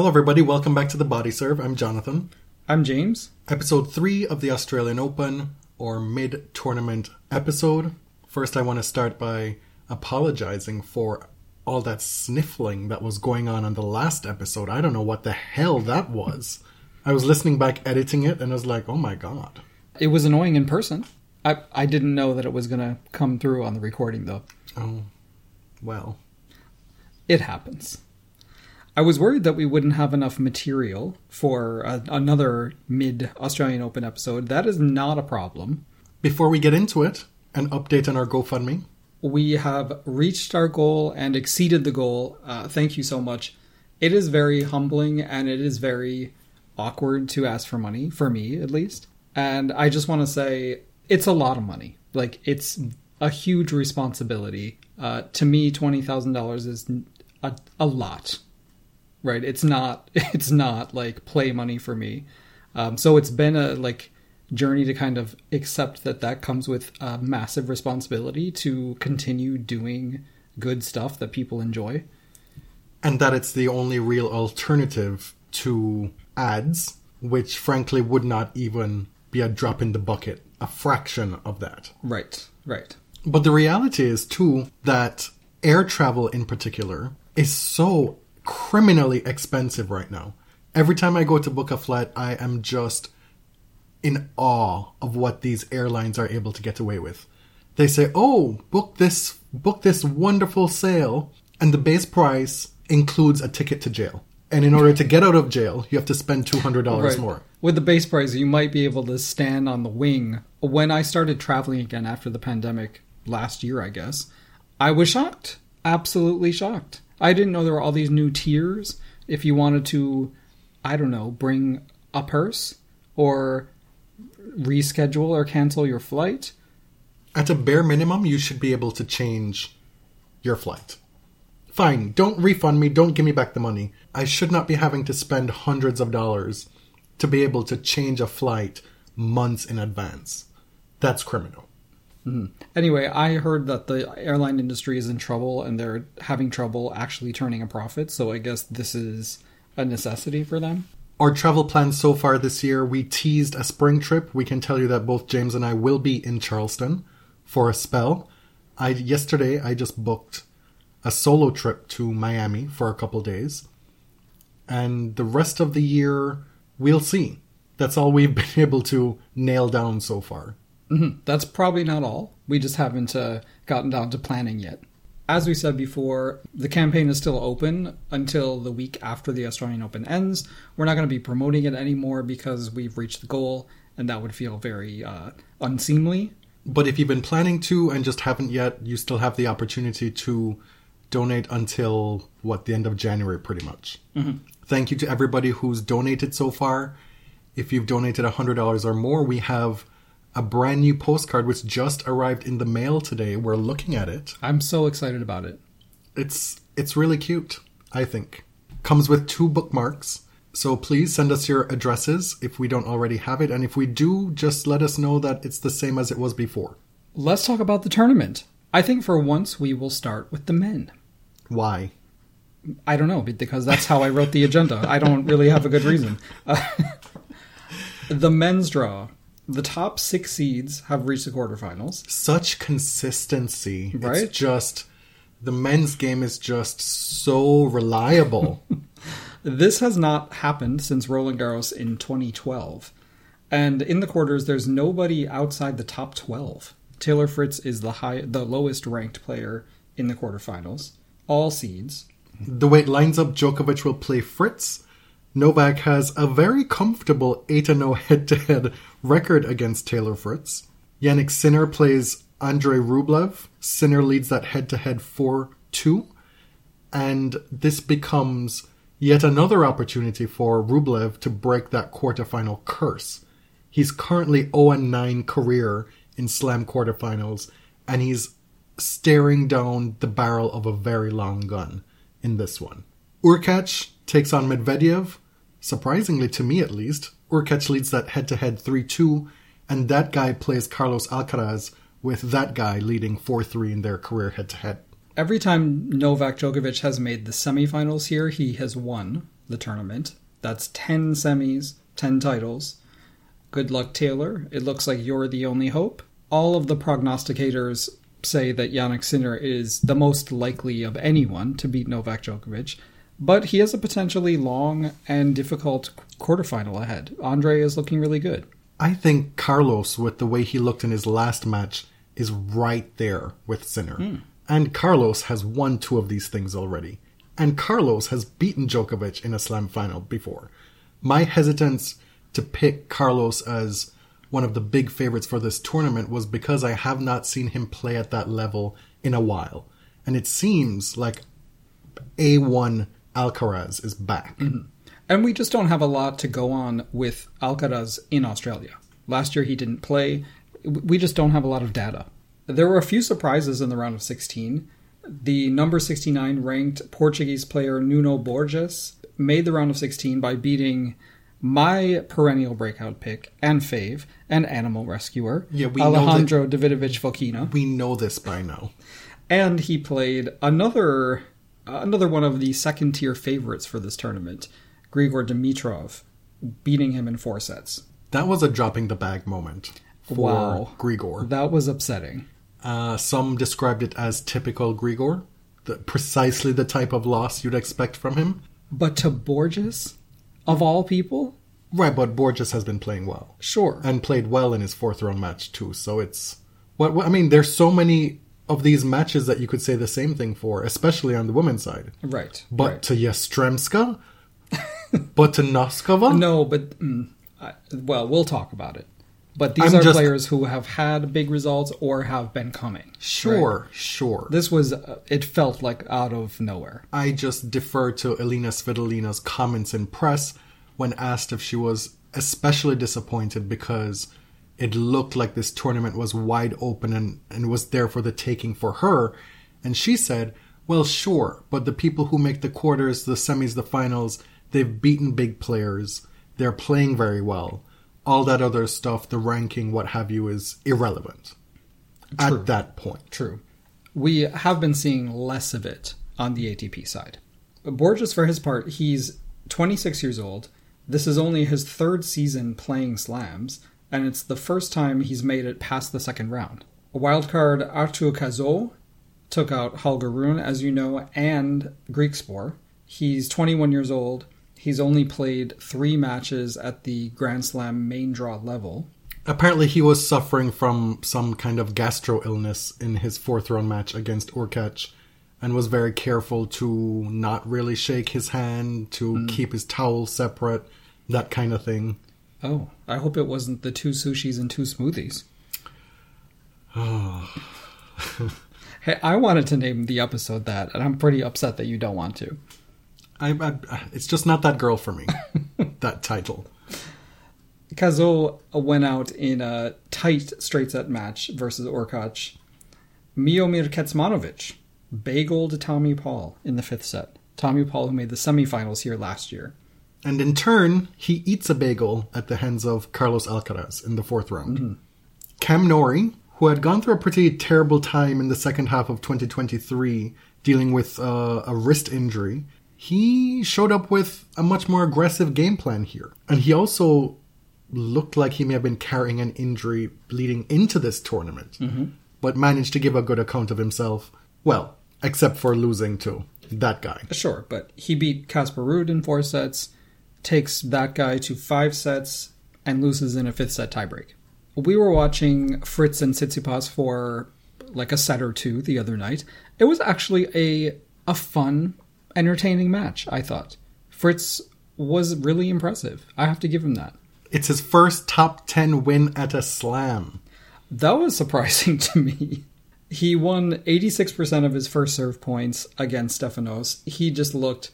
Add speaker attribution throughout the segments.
Speaker 1: Hello, everybody. Welcome back to the Body Serve. I'm Jonathan.
Speaker 2: I'm James.
Speaker 1: Episode three of the Australian Open, or mid tournament episode. First, I want to start by apologizing for all that sniffling that was going on on the last episode. I don't know what the hell that was. I was listening back, editing it, and I was like, oh my god.
Speaker 2: It was annoying in person. I I didn't know that it was gonna come through on the recording though.
Speaker 1: Oh, well.
Speaker 2: It happens. I was worried that we wouldn't have enough material for a, another mid Australian Open episode. That is not a problem.
Speaker 1: Before we get into it, an update on our GoFundMe.
Speaker 2: We have reached our goal and exceeded the goal. Uh, thank you so much. It is very humbling and it is very awkward to ask for money, for me at least. And I just want to say it's a lot of money. Like, it's a huge responsibility. Uh, to me, $20,000 is a, a lot right? It's not it's not like play money for me. Um, so it's been a like journey to kind of accept that that comes with a massive responsibility to continue doing good stuff that people enjoy.
Speaker 1: And that it's the only real alternative to ads which frankly would not even be a drop in the bucket a fraction of that.
Speaker 2: Right right.
Speaker 1: But the reality is too that air travel in particular is so criminally expensive right now. Every time I go to book a flight, I am just in awe of what these airlines are able to get away with. They say, "Oh, book this book this wonderful sale," and the base price includes a ticket to jail. And in order to get out of jail, you have to spend $200 right. more.
Speaker 2: With the base price, you might be able to stand on the wing. When I started traveling again after the pandemic last year, I guess, I was shocked. Absolutely shocked. I didn't know there were all these new tiers. If you wanted to, I don't know, bring a purse or reschedule or cancel your flight.
Speaker 1: At a bare minimum, you should be able to change your flight. Fine, don't refund me, don't give me back the money. I should not be having to spend hundreds of dollars to be able to change a flight months in advance. That's criminal.
Speaker 2: Mm-hmm. Anyway, I heard that the airline industry is in trouble and they're having trouble actually turning a profit. So I guess this is a necessity for them.
Speaker 1: Our travel plans so far this year, we teased a spring trip. We can tell you that both James and I will be in Charleston for a spell. I yesterday I just booked a solo trip to Miami for a couple days. And the rest of the year we'll see. That's all we've been able to nail down so far.
Speaker 2: Mm-hmm. That's probably not all. We just haven't uh, gotten down to planning yet. As we said before, the campaign is still open until the week after the Australian Open ends. We're not going to be promoting it anymore because we've reached the goal, and that would feel very uh, unseemly.
Speaker 1: But if you've been planning to and just haven't yet, you still have the opportunity to donate until what the end of January, pretty much. Mm-hmm. Thank you to everybody who's donated so far. If you've donated $100 or more, we have a brand new postcard which just arrived in the mail today. We're looking at it.
Speaker 2: I'm so excited about it.
Speaker 1: It's it's really cute, I think. Comes with two bookmarks. So please send us your addresses if we don't already have it and if we do, just let us know that it's the same as it was before.
Speaker 2: Let's talk about the tournament. I think for once we will start with the men.
Speaker 1: Why?
Speaker 2: I don't know because that's how I wrote the agenda. I don't really have a good reason. Uh, the men's draw the top six seeds have reached the quarterfinals.
Speaker 1: Such consistency. Right? It's just the men's game is just so reliable.
Speaker 2: this has not happened since Roland Garros in 2012. And in the quarters, there's nobody outside the top 12. Taylor Fritz is the high, the lowest ranked player in the quarterfinals. All seeds.
Speaker 1: The way it lines up, Djokovic will play Fritz. Novak has a very comfortable 8 0 head to head record against Taylor Fritz. Jannik Sinner plays Andrei Rublev. Sinner leads that head to head 4 2. And this becomes Yet another opportunity for Rublev to break that quarterfinal curse. He's currently 0 9 career in slam quarterfinals, and he's staring down the barrel of a very long gun in this one. Hurkacz takes on Medvedev. Surprisingly to me at least, Hurkacz leads that head to head 3 2, and that guy plays Carlos Alcaraz with that guy leading 4 3 in their career head to head.
Speaker 2: Every time Novak Djokovic has made the semifinals here, he has won the tournament. That's 10 semis, 10 titles. Good luck, Taylor. It looks like you're the only hope. All of the prognosticators say that Jannik Sinner is the most likely of anyone to beat Novak Djokovic, but he has a potentially long and difficult quarterfinal ahead. Andre is looking really good.
Speaker 1: I think Carlos, with the way he looked in his last match, is right there with Sinner. Hmm. And Carlos has won two of these things already. And Carlos has beaten Djokovic in a slam final before. My hesitance to pick Carlos as one of the big favorites for this tournament was because I have not seen him play at that level in a while. And it seems like A1 Alcaraz is back. Mm-hmm.
Speaker 2: And we just don't have a lot to go on with Alcaraz in Australia. Last year he didn't play. We just don't have a lot of data. There were a few surprises in the round of 16. The number 69 ranked Portuguese player Nuno Borges made the round of 16 by beating my perennial breakout pick and fave and animal rescuer,
Speaker 1: Yeah,
Speaker 2: Alejandro Davidovich Fokina.
Speaker 1: We know this by now.
Speaker 2: and he played another another one of the second tier favorites for this tournament, Grigor Dimitrov, beating him in four sets.
Speaker 1: That was a dropping the bag moment for
Speaker 2: Wow.
Speaker 1: Grigor.
Speaker 2: That was upsetting.
Speaker 1: Uh, some described it as typical Grigor, the, precisely the type of loss you'd expect from him.
Speaker 2: But to Borges, of all people,
Speaker 1: Right, but Borges has been playing well
Speaker 2: sure.
Speaker 1: and played well in his fourth round match too. So it's what, what I mean. There's so many of these matches that you could say the same thing for, especially on the women's side.
Speaker 2: right.
Speaker 1: But
Speaker 2: right.
Speaker 1: to Yastremska, but to Noskova,
Speaker 2: no, but mm, I, well, we'll talk about it. But these
Speaker 1: I'm
Speaker 2: are
Speaker 1: just-
Speaker 2: players who have had big results or have been coming.
Speaker 1: sure, sure.
Speaker 2: This was uh, it felt like out of nowhere.
Speaker 1: I just defer to Elena Svitolina's comments in press when asked if she was especially disappointed because it looked like this tournament was wide open and, and was there for the taking for her. And she said, Well, sure, but the people who make the quarters, the semis, the finals, they've beaten big players. They're playing very well. All that other stuff, the ranking, what have you, is irrelevant
Speaker 2: True.
Speaker 1: at that point.
Speaker 2: True. We have been seeing less of it on the ATP side. Borges, for his part, he's 26 years old. This is only his third season playing slams, and it's the first time he's made it past the second round. A Wildcard Arthur Cazaux took out Holger Rune, as you know, and Greek Spore. He's 21 years old. He's only played three matches at the Grand Slam main draw level.
Speaker 1: Apparently, he was suffering from some kind of gastro illness in his fourth round match against Hurkacz and was very careful to not really shake his hand, to mm. keep his towel separate, that kind of thing.
Speaker 2: Oh, I hope it wasn't the two sushis and two smoothies. hey, I wanted to name the episode that, and I'm pretty upset that you don't want to.
Speaker 1: I, I, it's just not that girl for me, that title.
Speaker 2: Cazaux went out in a tight straight set match versus Hurkacz. Miomir Kecmanovic bageled Tommy Paul in the fifth set. Tommy Paul, who made the semifinals here last year.
Speaker 1: And in turn, he eats a bagel at the hands of Carlos Alcaraz in the fourth round. Cam Norrie, who had gone through a pretty terrible time in the second half of 2023, dealing with uh, a wrist injury, he showed up with a much more aggressive game plan here. And he also looked like he may have been carrying an injury leading into this tournament, but managed to give a good account of himself. Well, except for losing to that guy.
Speaker 2: Sure, but he beat Casper Ruud in four sets, takes that guy to five sets, and loses in a fifth set tiebreak. We were watching Fritz and Tsitsipas for like a set or two the other night. It was actually a a fun, entertaining match. I thought Fritz was really impressive. I have to give him that.
Speaker 1: It's his first top 10 win at a slam.
Speaker 2: That was surprising to me. He won 86% of his first serve points against Stefanos. He just looked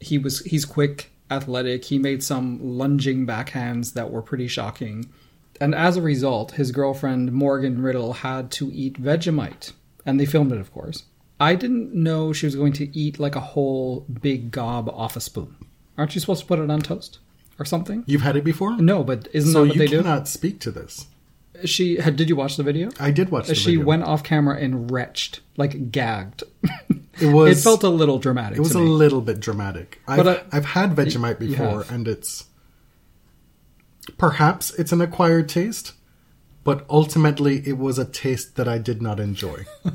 Speaker 2: He was he's quick, athletic. He made some lunging backhands that were pretty shocking. And as a result, his girlfriend Morgan Riddle had to eat Vegemite, and they filmed it, of course. I didn't know she was going to eat like a whole big gob off a spoon. Aren't you supposed to put it on toast or something?
Speaker 1: You've had it before?
Speaker 2: No, but isn't
Speaker 1: So
Speaker 2: that what
Speaker 1: you
Speaker 2: they do?
Speaker 1: cannot speak to this.
Speaker 2: She had. Did you watch the video?
Speaker 1: I did watch the
Speaker 2: she
Speaker 1: video.
Speaker 2: went off camera and retched, like gagged.
Speaker 1: It was
Speaker 2: it felt a little dramatic.
Speaker 1: it was a little bit dramatic. I've,
Speaker 2: I-
Speaker 1: I've had Vegemite before, and it's perhaps it's an acquired taste, but ultimately it was a taste that I did not enjoy.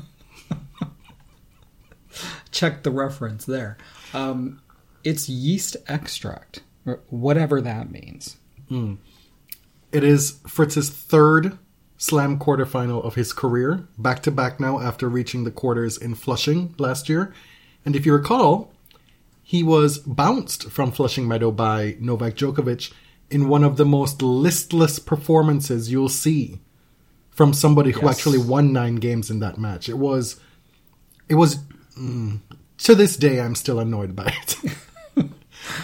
Speaker 2: check the reference there. Um, it's yeast extract, whatever that means.
Speaker 1: It is Fritz's third slam quarterfinal of his career, back to back now after reaching the quarters in Flushing last year. And if you recall, he was bounced from Flushing Meadow by Novak Djokovic in one of the most listless performances you'll see from somebody who
Speaker 2: Yes.
Speaker 1: actually won nine games in that match. It was, it was, mm, to this day, I'm still annoyed by it.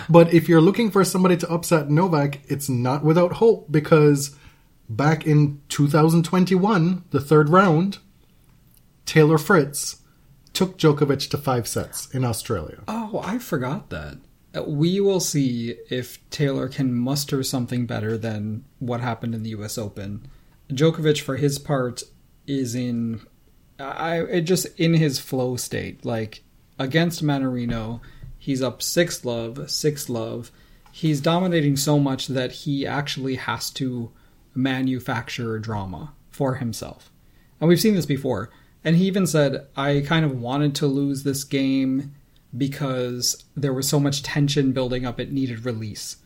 Speaker 1: But if you're looking for somebody to upset Novak, it's not without hope because back in 2021, the third round, Taylor Fritz took Djokovic to five sets in Australia.
Speaker 2: Oh, I forgot that. Uh, We will see if Taylor can muster something better than what happened in the U.S. Open. Djokovic, for his part, is in, I it just in his flow state. Like against Mannarino, he's up six love, six love. He's dominating so much that he actually has to manufacture drama for himself. And we've seen this before. And he even said, I kind of wanted to lose this game because there was so much tension building up, it needed release.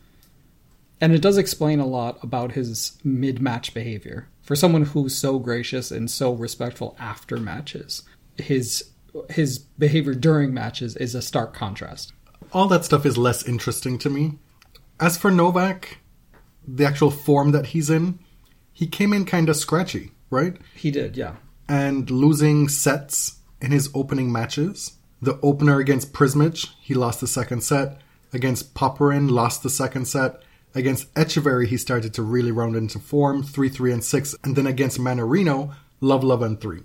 Speaker 2: And it does explain a lot about his mid match behavior. For someone who's so gracious and so respectful after matches, his his behavior during matches is a stark contrast.
Speaker 1: All that stuff is less interesting to me. As for Novak, the actual form that he's in, he came in kind of scratchy, right?
Speaker 2: He did, yeah.
Speaker 1: and losing sets in his opening matches. The opener against Prizmic, he lost the second set. Against Popyrin, lost the second set. Against Etcheverry, he started to really round into form, 3 3 and 6. And then against Mannarino, love, love, and 3.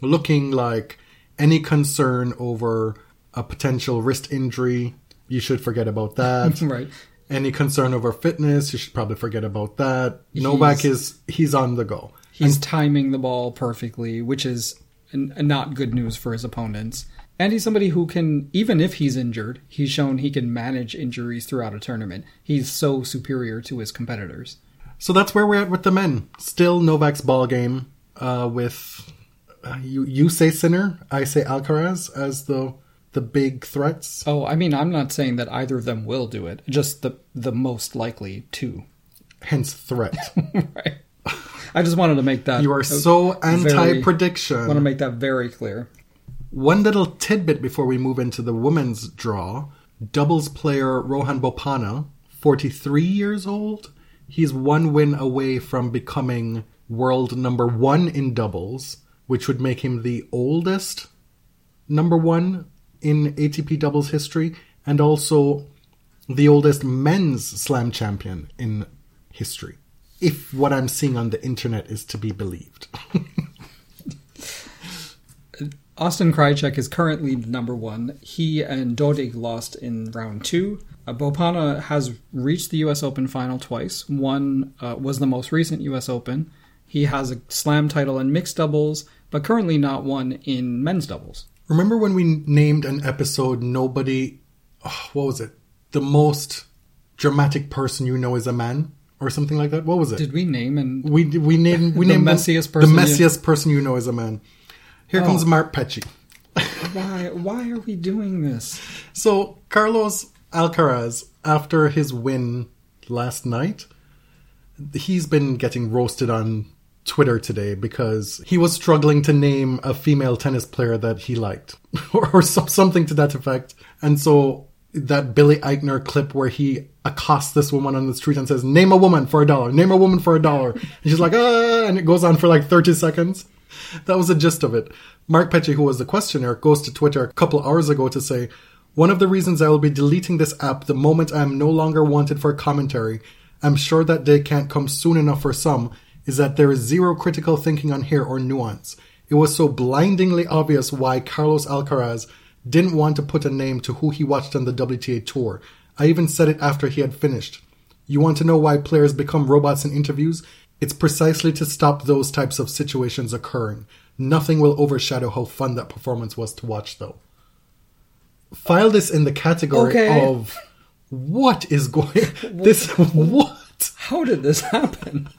Speaker 1: Looking like any concern over a potential wrist injury, you should forget about that.
Speaker 2: Right.
Speaker 1: Any concern over fitness, you should probably forget about that. Novak is, he's on the go.
Speaker 2: He's timing the ball perfectly, which is n- not good news for his opponents. And he's somebody who can, even if he's injured, he's shown he can manage injuries throughout a tournament. He's so superior to his competitors.
Speaker 1: So that's where we're at with the men. Still Novak's ball game uh, with you. You say Sinner, I say Alcaraz as the the big threats.
Speaker 2: Oh, I mean, I'm not saying that either of them will do it, just the the most likely to.
Speaker 1: Hence threat.
Speaker 2: right. I just wanted to make that.
Speaker 1: You are so anti-prediction.
Speaker 2: I want to make that very clear.
Speaker 1: One little tidbit before we move into the women's draw: doubles player Rohan Bopanna, 43 years old. He's one win away from becoming world number one in doubles, which would make him the oldest number one in ATP doubles history, and also the oldest men's slam champion in history. If what I'm seeing on the internet is to be believed.
Speaker 2: Austin Krajicek is currently number one. He and Dodig lost in round two. Uh, Bopanna has reached the U.S. Open final twice. One uh, was the most recent U.S. Open. He has a slam title in mixed doubles, but currently not one in men's doubles.
Speaker 1: Remember when we named an episode nobody oh, what was it? The most dramatic person you know is a man or something like that? What was it?
Speaker 2: Did we name and
Speaker 1: we we named we
Speaker 2: The
Speaker 1: named
Speaker 2: messiest person
Speaker 1: the
Speaker 2: you-
Speaker 1: messiest person you know is a man. Here
Speaker 2: Oh.
Speaker 1: comes Mark Petchey.
Speaker 2: why? Why are we doing this?
Speaker 1: So Carlos Alcaraz, after his win last night, he's been getting roasted on Twitter today because he was struggling to name a female tennis player that he liked, or, or some, something to that effect. And so that Billy Eichner clip where he accosts this woman on the street and says, "Name a woman for a dollar. Name a woman for a dollar." And she's like, "Ah," and it goes on for like thirty seconds. That was the gist of it. Mark Petchey, who was the questioner, goes to Twitter a couple hours ago to say, One of the reasons I will be deleting this app the moment I am no longer wanted for commentary, I'm sure that day can't come soon enough for some, is that there is zero critical thinking on here or nuance. It was so blindingly obvious why Carlos Alcaraz didn't want to put a name to who he watched on the WTA tour. I even said it after he had finished. You want to know why players become robots in interviews? It's precisely to stop those types of situations occurring. Nothing will overshadow how fun that performance was to watch, though. File this in the category
Speaker 2: Okay.
Speaker 1: of what is going. this what?
Speaker 2: How did this happen?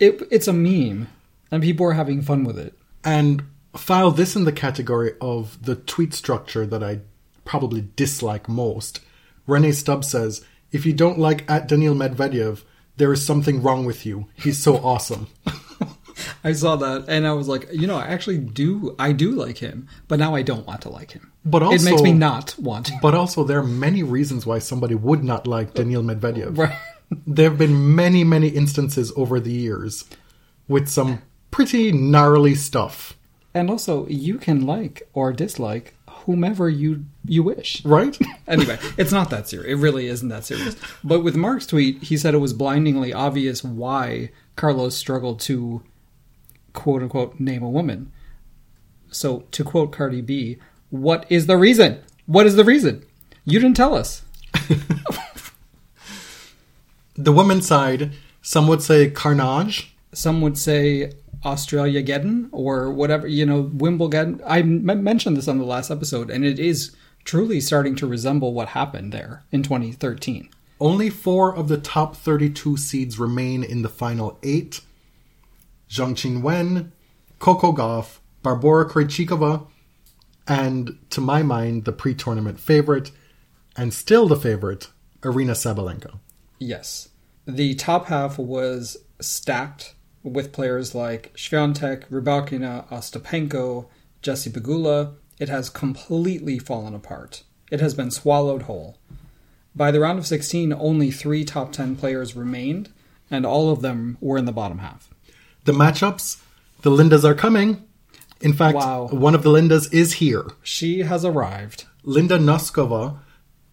Speaker 2: It, it's a meme, and people are having fun with it.
Speaker 1: And file this in the category of the tweet structure that I probably dislike most. Rennae Stubbs says, "If you don't like at Daniil Medvedev, there is something wrong with you. He's so awesome."
Speaker 2: I saw that, and I was like, you know, I actually do. I do like him, but now I don't want to like him.
Speaker 1: But also
Speaker 2: it makes me not want. to.
Speaker 1: But also, there are many reasons why somebody would not like Daniil Medvedev.
Speaker 2: Right.
Speaker 1: There have been many, many instances over the years with some pretty gnarly stuff,
Speaker 2: And also, you can like or dislike whomever you you wish.
Speaker 1: right?
Speaker 2: Anyway, it's not that serious. It really isn't that serious. But with Mark's tweet, he said it was blindingly obvious why Carlos struggled to quote unquote name a woman. So to quote Cardi B, what is the reason? What is the reason? You didn't tell us.
Speaker 1: the women's side, some would say carnage.
Speaker 2: Some would say Australia Geddon or whatever, you know, Wimbledon. I m- mentioned this on the last episode, and it is truly starting to resemble what happened there in 2013.
Speaker 1: Only four of the top 32 seeds remain in the final eight. Zhang Qinwen, Coco Gauff, Barbora Krejcikova, and to my mind, the pre-tournament favorite, and still the favorite, Aryna Sabalenka.
Speaker 2: Yes. The top half was stacked with players like Swiatek, Rybakina, Ostapenko, Jesse Pegula. It has completely fallen apart. It has been swallowed whole. By the round of 16, only three top 10 players remained, and all of them were in the bottom half.
Speaker 1: The matchups, the Lindas are coming. In fact,
Speaker 2: Wow.
Speaker 1: one of the Lindas is here.
Speaker 2: She has arrived.
Speaker 1: Linda Noskova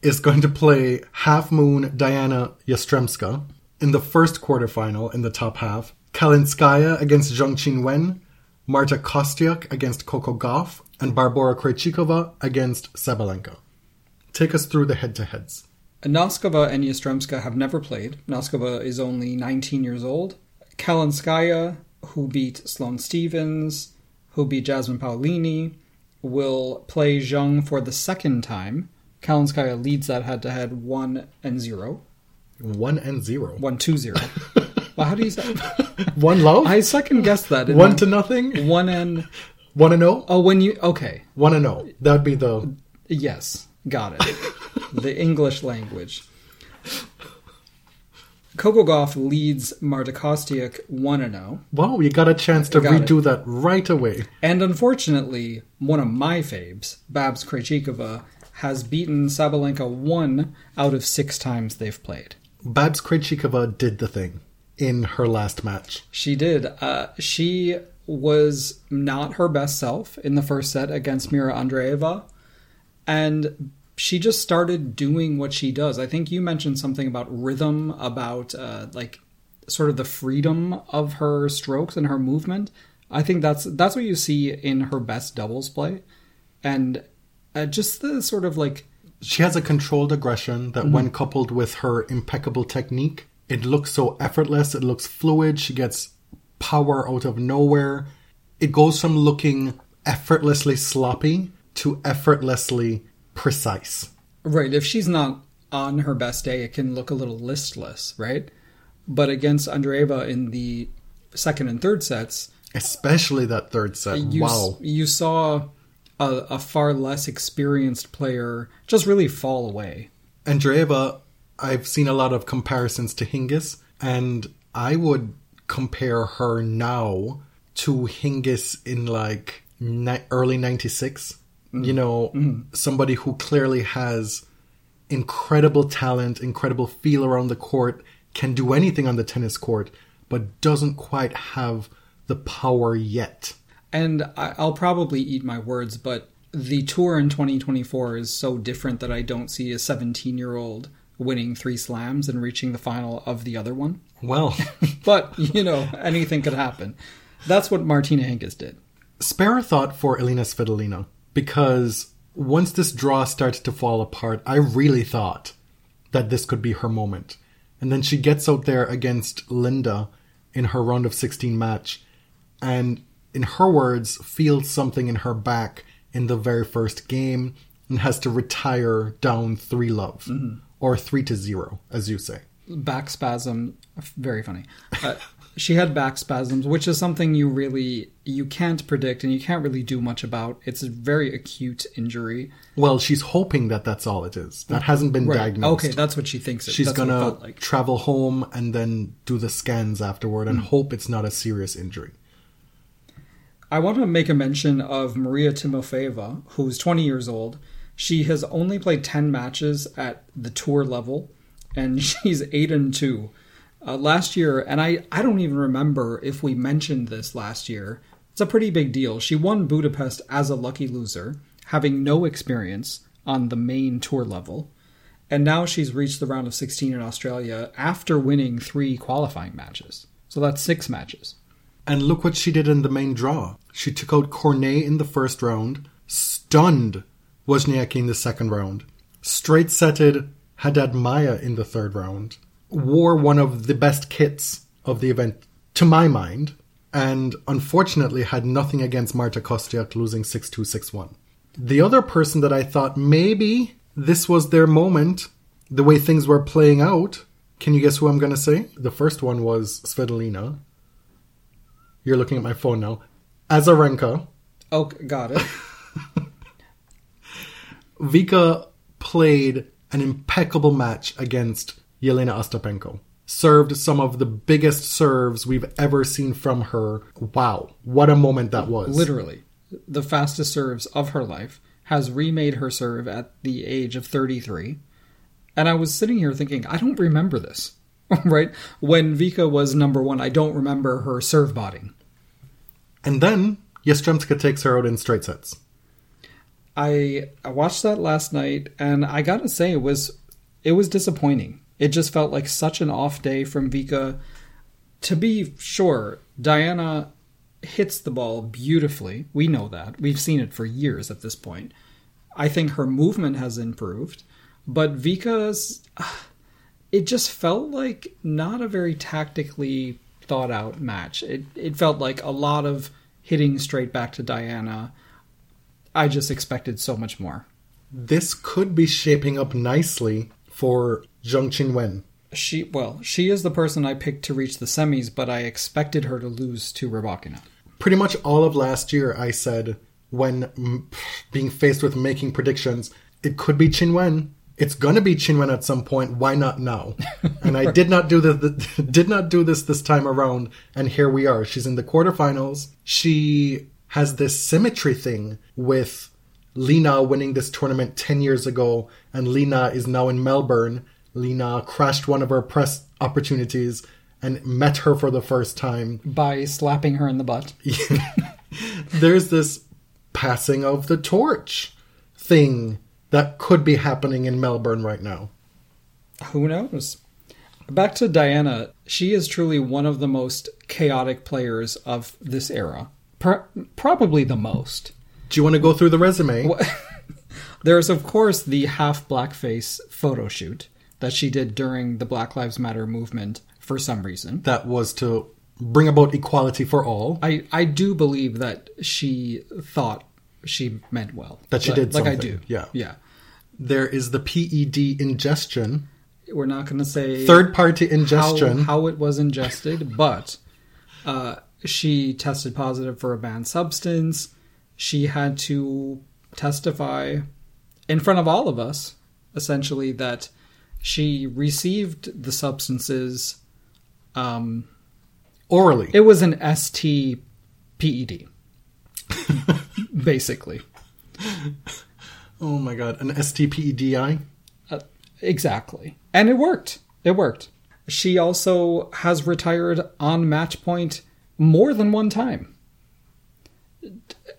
Speaker 1: is going to play Half Moon Diana Yastremska in the first quarterfinal in the top half. Kalinskaya against Zhang Qinwen, Marta Kostyuk against Coco Gauff, and Barbora Krejcikova against Sabalenka. Take us through the head-to-heads.
Speaker 2: Noskova and Yastremska have never played. Noskova is only 19 years old. Kalinskaya, who beat Sloane Stevens, who beat Jasmine Paolini, will play Zheng for the second time. Kalinskaya leads that head to head 1 and 0.
Speaker 1: One and zero.
Speaker 2: 1 2 0. well, how do you say
Speaker 1: One low.
Speaker 2: I second guessed that.
Speaker 1: One
Speaker 2: I?
Speaker 1: to nothing?
Speaker 2: 1 and.
Speaker 1: One and oh?
Speaker 2: Oh, when you. Okay.
Speaker 1: One and oh. That'd be the
Speaker 2: Yes, got it. the English language. Gauff leads Marta Kostyuk 1 0.
Speaker 1: Wow, you got a chance to
Speaker 2: Got it.
Speaker 1: redo that right away.
Speaker 2: And unfortunately, one of my faves, Babs Krejcikova, has beaten Sabalenka one out of six times they've played.
Speaker 1: Babs Krejcikova did the thing in her last match.
Speaker 2: She did. Uh, she was not her best self in the first set against Mira Andreeva, and she just started doing what she does. I think you mentioned something about rhythm, about uh, like sort of the freedom of her strokes and her movement. I think that's that's what you see in her best doubles play, and uh, just the sort of like
Speaker 1: She has a controlled aggression that, when coupled with her impeccable technique, it looks so effortless. It looks fluid. She gets power out of nowhere. It goes from looking effortlessly sloppy to effortlessly precise.
Speaker 2: Right. If she's not on her best day, it can look a little listless, right? But against Andreeva in the second and third sets,
Speaker 1: Especially that third set.
Speaker 2: you
Speaker 1: wow.
Speaker 2: you saw a, a far less experienced player just really fall away.
Speaker 1: Andreeva, I've seen a lot of comparisons to Hingis, and I would compare her now to Hingis in like ni- early 96. Mm-hmm. You know, mm-hmm. somebody who clearly has incredible talent, incredible feel around the court, can do anything on the tennis court, but doesn't quite have the power yet.
Speaker 2: And I, I'll probably eat my words, but the tour in 2024 is so different that I don't see a 17 year old winning three slams and reaching the final of the other one.
Speaker 1: Well,
Speaker 2: But, you know, anything could happen. That's what Martina Hingis did.
Speaker 1: spare a thought for Elena Svitolina because once this draw starts to fall apart, I really thought that this could be her moment. And then she gets out there against Linda in her round of 16 match and in her words feels something in her back in the very first game and has to retire down 3 love or 3 to 0 as you say.
Speaker 2: Back spasm, very funny. Uh, she had back spasms, which is something you really you can't predict and you can't really do much about. It's a very acute injury.
Speaker 1: Well, she's hoping that that's all it is. That hasn't been diagnosed.
Speaker 2: Okay, that's what she thinks. It,
Speaker 1: she's gonna
Speaker 2: like.
Speaker 1: travel home and then do the scans afterward and hope it's not a serious injury.
Speaker 2: I want to make a mention of Maria Timofeeva, who's 20 years old. She has only played 10 matches at the tour level, and she's 8 and 2. Uh, last year, and I, I don't even remember if we mentioned this last year, it's a pretty big deal. She won Budapest as a lucky loser, having no experience on the main tour level, and now she's reached the round of 16 in Australia after winning three qualifying matches. So that's six matches.
Speaker 1: And look what she did in the main draw. She took out Cornet in the first round, stunned Wozniacki in the second round, straight setted Haddad Maya in the third round, wore one of the best kits of the event, to my mind, and unfortunately had nothing against Marta Kostyuk losing 6 2 6 1. The other person that I thought maybe this was their moment, the way things were playing out. Can you guess who I'm going to say? The first one was Svitolina. You're looking at my phone now. Azarenka.
Speaker 2: Oh, got it.
Speaker 1: Vika played an impeccable match against Yelena Ostapenko. Served some of the biggest serves we've ever seen from her. Wow, what a moment that was.
Speaker 2: Literally, the fastest serves of her life has remade her serve at the age of 33. And I was sitting here thinking, I don't remember this. right? When Vika was number one, I don't remember her serve botting.
Speaker 1: And then Yastremska takes her out in straight sets.
Speaker 2: I I watched that last night and I got to say it was it was disappointing. It just felt like such an off day from Vika. To be sure, Diana hits the ball beautifully. We know that. We've seen it for years at this point. I think her movement has improved, but Vika's uh, it just felt like not a very tactically thought out match. It it felt like a lot of hitting straight back to Diana. I just expected so much more.
Speaker 1: This could be shaping up nicely for Zheng Qinwen.
Speaker 2: She well, she is the person I picked to reach the semis, but I expected her to lose to Rybakina.
Speaker 1: Pretty much all of last year, I said when being faced with making predictions, it could be Qinwen. It's gonna be Qinwen at some point. Why not now? And I did not do this. Did not do this this time around. And here we are. She's in the quarterfinals. She has this symmetry thing with Lena winning this tournament 10 years ago, and Lena is now in Melbourne. Lena crashed one of her press opportunities and met her for the first time.
Speaker 2: By slapping her in the butt.
Speaker 1: There's this passing of the torch thing that could be happening in Melbourne right now.
Speaker 2: Who knows? Back to Diana, she is truly one of the most chaotic players of this era. Pro- probably the most.
Speaker 1: Do you want to go through the resume?
Speaker 2: There's, of course, the half blackface photo shoot that she did during the Black Lives Matter movement for some reason.
Speaker 1: That was to bring about equality for all.
Speaker 2: I, I do believe that she thought she meant well.
Speaker 1: That she
Speaker 2: Like-
Speaker 1: did
Speaker 2: Like I do.
Speaker 1: yeah.
Speaker 2: Yeah.
Speaker 1: There is the PED ingestion,
Speaker 2: We're not going to say
Speaker 1: third party
Speaker 2: how,
Speaker 1: ingestion.
Speaker 2: how it was ingested, but uh, she tested positive for a banned substance. She had to testify in front of all of us, essentially, that she received the substances. Um,
Speaker 1: orally.
Speaker 2: it was an ST PED, basically.
Speaker 1: oh my god, an STPEDI?
Speaker 2: Uh, exactly. And it worked. It worked. She also has retired on match point more than one time.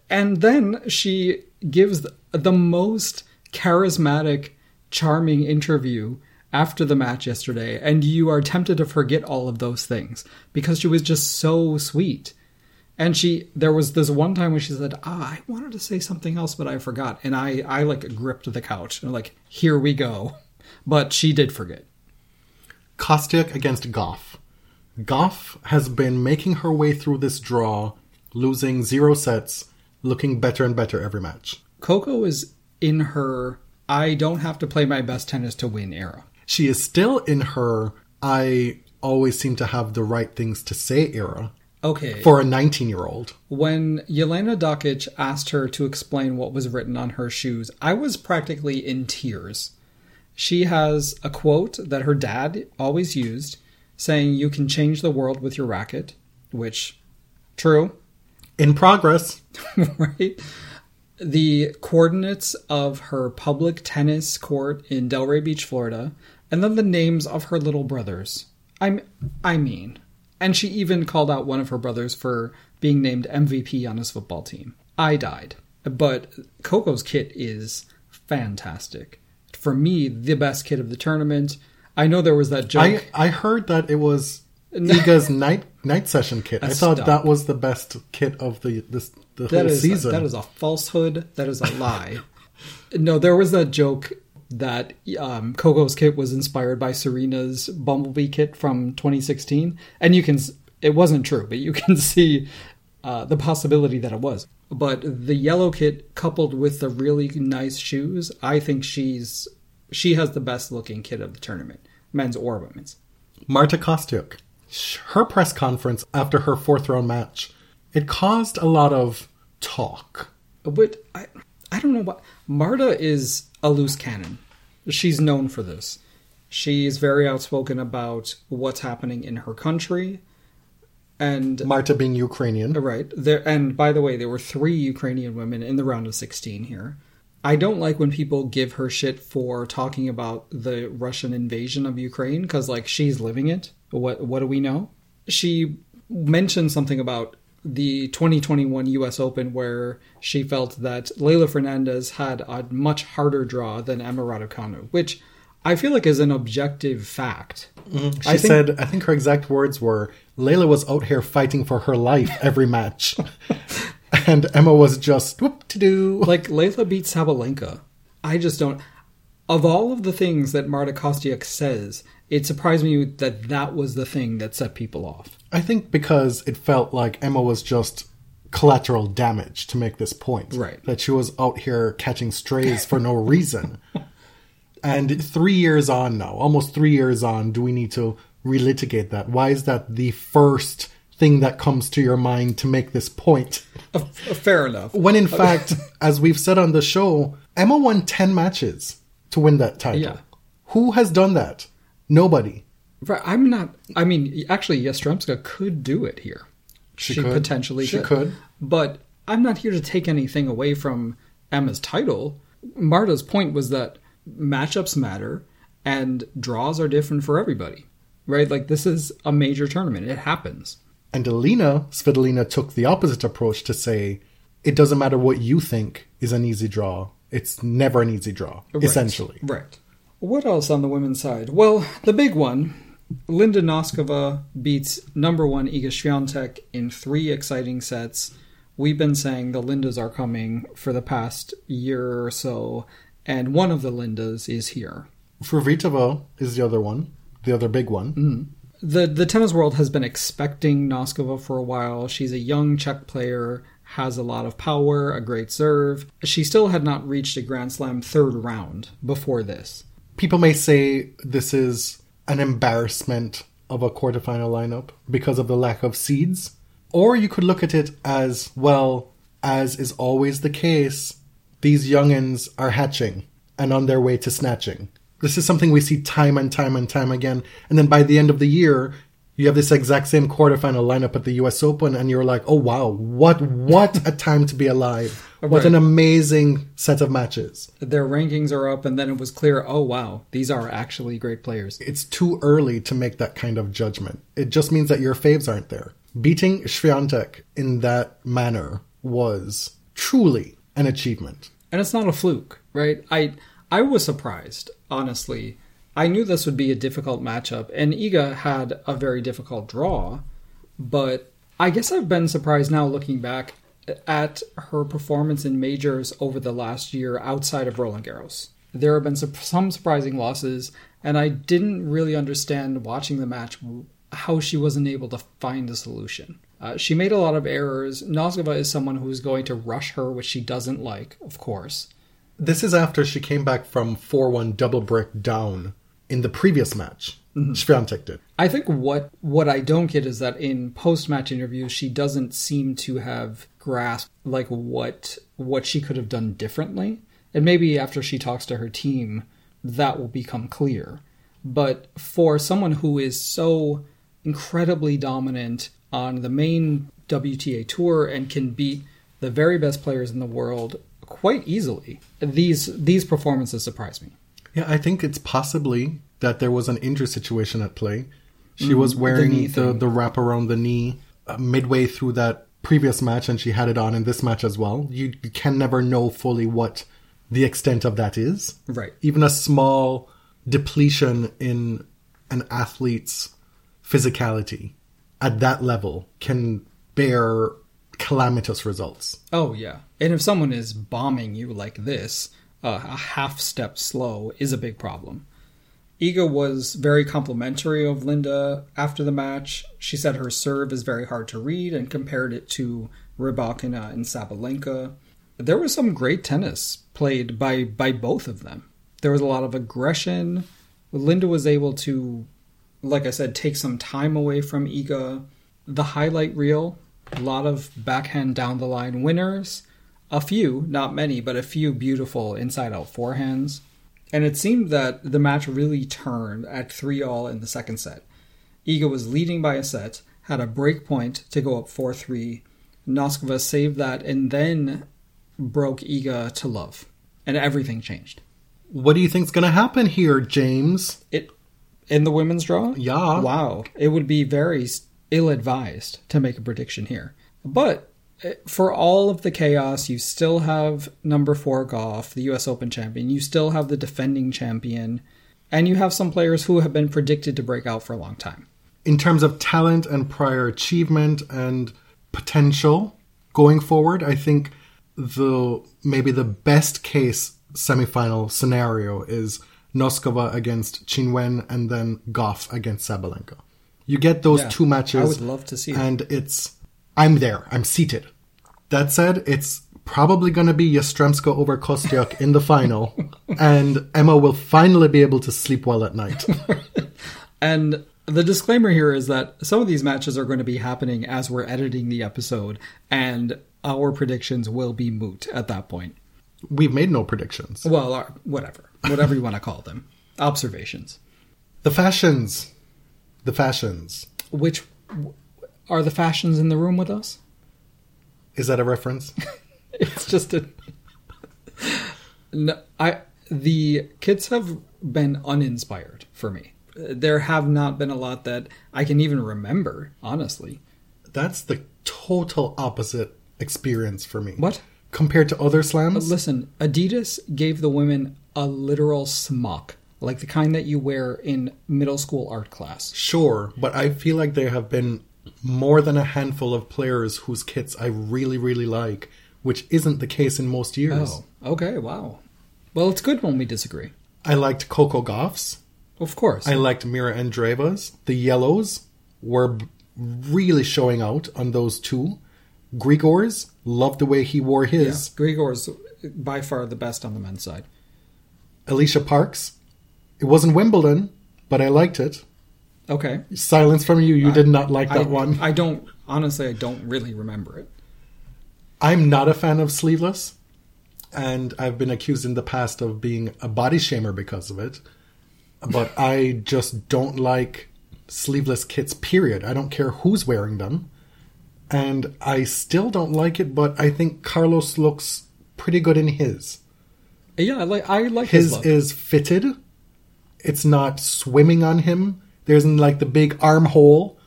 Speaker 2: And then she gives the most charismatic, charming interview after the match yesterday, and you are tempted to forget all of those things because she was just so sweet. And she, there was this one time when she said, "Ah, I wanted to say something else, but I forgot," and I, I like gripped the couch and like, here we go. But she did forget.
Speaker 1: Kostyuk against Gauff. Gauff has been making her way through this draw, losing zero sets, looking better and better every match.
Speaker 2: Coco is in her I don't have to play my best tennis to win era.
Speaker 1: She is still in her I always seem to have the right things to say era
Speaker 2: Okay.
Speaker 1: for a 19 year old.
Speaker 2: when Yelena Dokic asked her to explain what was written on her shoes, I was practically in tears. She has a quote that her dad always used saying, You can change the world with your racket, which, true,
Speaker 1: In progress.
Speaker 2: right? The coordinates of her public tennis court in Delray Beach, Florida, and then the names of her little brothers. I'm, I mean, and she even called out one of her brothers for being named MVP on his football team. I died, but Coco's kit is fantastic. For me, the best kit of the tournament. I know there was that joke.
Speaker 1: I, I heard that it was Iga's night night session kit. I thought
Speaker 2: Stop.
Speaker 1: that was the best kit of the this the
Speaker 2: That
Speaker 1: whole
Speaker 2: is
Speaker 1: season.
Speaker 2: that is a falsehood. That is a lie. no, there was that joke that um, Coco's kit was inspired by Serena's Bumblebee kit from 2016, and you can it wasn't true, but you can see uh, the possibility that it was. But the yellow kit coupled with the really nice shoes, I think she's she has the best looking kit of the tournament, men's or women's.
Speaker 1: Marta Kostyuk. Her press conference after her fourth round match, it caused a lot of talk.
Speaker 2: But I, I don't know what Marta is a loose cannon. She's known for this. She's very outspoken about what's happening in her country, and
Speaker 1: Marta being Ukrainian.
Speaker 2: right there. And by the way, there were three Ukrainian women in the round of sixteen here. I don't like when people give her shit for talking about the Russian invasion of Ukraine because, like, she's living it. What What do we know? She mentioned something about the 2021 U.S. Open where she felt that Leylah Fernandez had a much harder draw than Emma Raducanu, which I feel like is an objective fact. Mm-hmm.
Speaker 1: She
Speaker 2: I think-
Speaker 1: said, I think her exact words were, Leylah was out here fighting for her life every match. and Emma was just whoop to do.
Speaker 2: like Leylah beat Sabalenka. I just don't. Of all of the things that Marta Kostyuk says, it surprised me that that was the thing that set people off.
Speaker 1: I think because it felt like Emma was just collateral damage to make this point.
Speaker 2: Right.
Speaker 1: That she was out here catching strays for no reason. And three years on now, almost three years on, do we need to relitigate that? Why is that the first thing that comes to your mind to make this point?
Speaker 2: Fair enough.
Speaker 1: When in fact, as we've said on the show, Emma won 10 matches to win that title.
Speaker 2: Yeah.
Speaker 1: Who has done that? Nobody.
Speaker 2: Right, I'm not. I mean, actually, Yastremska could do it here.
Speaker 1: She
Speaker 2: She,
Speaker 1: could.
Speaker 2: potentially
Speaker 1: She
Speaker 2: could.
Speaker 1: could.
Speaker 2: But I'm not here to take anything away from Emma's title. Marta's point was that matchups matter and draws are different for everybody. Right? Like, this is a major tournament. It happens.
Speaker 1: And Alina Svitolina took the opposite approach to say, it doesn't matter what you think is an easy draw. It's never an easy draw,
Speaker 2: Right.
Speaker 1: essentially.
Speaker 2: Right. What else on the women's side? Well, the big one, Linda Noskova beats number one Iga Swiatek in three exciting sets. We've been saying the Lindas are coming for the past year or so, and one of the Lindas is here.
Speaker 1: Fruhvirtova is the other one, the other big one. Mm-hmm.
Speaker 2: The the tennis world has been expecting Noskova for a while. She's a young Czech player, has a lot of power, a great serve. She still had not reached a Grand Slam third round before this.
Speaker 1: People may say this is an embarrassment of a quarterfinal lineup because of the lack of seeds. Or you could look at it as, well, as is always the case, these youngins are hatching and on their way to snatching. This is something we see time and time and time again. And then by the end of the year, you have this exact same quarterfinal lineup at the US Open, and you're like, oh wow, what what a time to be alive. What
Speaker 2: Right.
Speaker 1: an amazing set of matches.
Speaker 2: their rankings are up and then it was clear oh wow these are actually great players
Speaker 1: It's too early to make that kind of judgment. It just means that your faves aren't there. Beating Swiatek in that manner was truly an achievement.
Speaker 2: and it's not a fluke, right? I I was surprised, honestly. I knew this would be a difficult matchup, and Iga had a very difficult draw, but I guess I've been surprised now looking back at her performance in majors over the last year outside of Roland Garros. There have been some surprising losses, and I didn't really understand watching the match how she wasn't able to find a solution. Uh, she made a lot of errors. Noskova is someone who's going to rush her, which she doesn't like, of course.
Speaker 1: This is after she came back from 4 1 double brick down in the previous match. Mm-hmm. Swiatek did.
Speaker 2: I think what what I don't get is that in post match interviews she doesn't seem to have grasped like what what she could have done differently. And maybe after she talks to her team that will become clear. But for someone who is so incredibly dominant on the main WTA tour and can beat the very best players in the world quite easily, these these performances surprise me.
Speaker 1: Yeah, I think it's possibly that there was an injury situation at play. She was wearing
Speaker 2: knee
Speaker 1: the, the, wrap around the knee uh, midway through that previous match, and she had it on in this match as well. You, you can never know fully what the extent of that is.
Speaker 2: Right.
Speaker 1: Even a small depletion in an athlete's physicality at that level can bear calamitous results.
Speaker 2: Oh yeah, and if someone is bombing you like this, uh, a half step slow is a big problem. Iga was very complimentary of Linda after the match. She said her serve is very hard to read and compared it to Rybakina and Sabalenka. There was some great tennis played by by both of them. There was a lot of aggression. Linda was able to, like I said, take some time away from Iga. The highlight reel, a lot of backhand down the line winners, a few, not many, but a few beautiful inside out forehands. And it seemed that the match really turned at 3 all in the second set. Iga was leading by a set, had a break point to go up 4 3. Noskova saved that and then broke Iga to love. And everything changed.
Speaker 1: What do you think's going to happen here, James?
Speaker 2: It in the women's draw?
Speaker 1: Yeah.
Speaker 2: Wow. It would be very ill advised to make a prediction here. But for all of the chaos, you still have number four Gauff, the US Open champion. You still have the defending champion. And you have some players who have been predicted to break out for a long time.
Speaker 1: in terms of talent and prior achievement and potential going forward, I think the maybe the best case semifinal scenario is Noskova against Qinwen and then Gauff against Sabalenka. You get those
Speaker 2: Yeah,
Speaker 1: two matches.
Speaker 2: I would love to see it.
Speaker 1: And it's I'm there. I'm seated. That said, it's probably going to be Yastremska over Kostyuk in the final, and Emma will finally be able to sleep well at night.
Speaker 2: And the disclaimer here is that some of these matches are going to be happening as we're editing the episode, and our predictions will be moot at that point.
Speaker 1: We've made no predictions.
Speaker 2: Well, uh, whatever. Whatever you want to call them. Observations.
Speaker 1: The fashions. The fashions.
Speaker 2: Which are the fashions in the room with us?
Speaker 1: Is that a reference?
Speaker 2: It's just a. No, I the kids have been uninspired for me. There have not been a lot that I can even remember, honestly.
Speaker 1: That's the total opposite experience for me.
Speaker 2: What?
Speaker 1: Compared to other slams?
Speaker 2: Uh, listen, Adidas gave the women a literal smock, like the kind that you wear in middle school art class.
Speaker 1: Sure, but I feel like there have been more than a handful of players whose kits I really, really like, which isn't the case in most years.
Speaker 2: Oh, okay, wow. Well, it's good when we disagree.
Speaker 1: I liked Coco Gauff's.
Speaker 2: Of course.
Speaker 1: I liked Mira Andreeva's. The yellows were really showing out on those two. Grigor's, loved the way he wore
Speaker 2: yeah,
Speaker 1: his.
Speaker 2: Grigor's by far the best on the men's side.
Speaker 1: Alicia Parks. It wasn't Wimbledon, but I liked it.
Speaker 2: Okay.
Speaker 1: Silence from you. You did not like that
Speaker 2: I,
Speaker 1: one.
Speaker 2: I don't honestly. I don't really remember it.
Speaker 1: I'm not a fan of sleeveless, and I've been accused in the past of being a body shamer because of it. But I just don't like sleeveless kits, period. I don't care who's wearing them. And I still don't like it, but I think Carlos looks pretty good in his.
Speaker 2: Yeah, I like. I like his,
Speaker 1: His is fitted, it's not swimming on him. There isn't like the big armhole.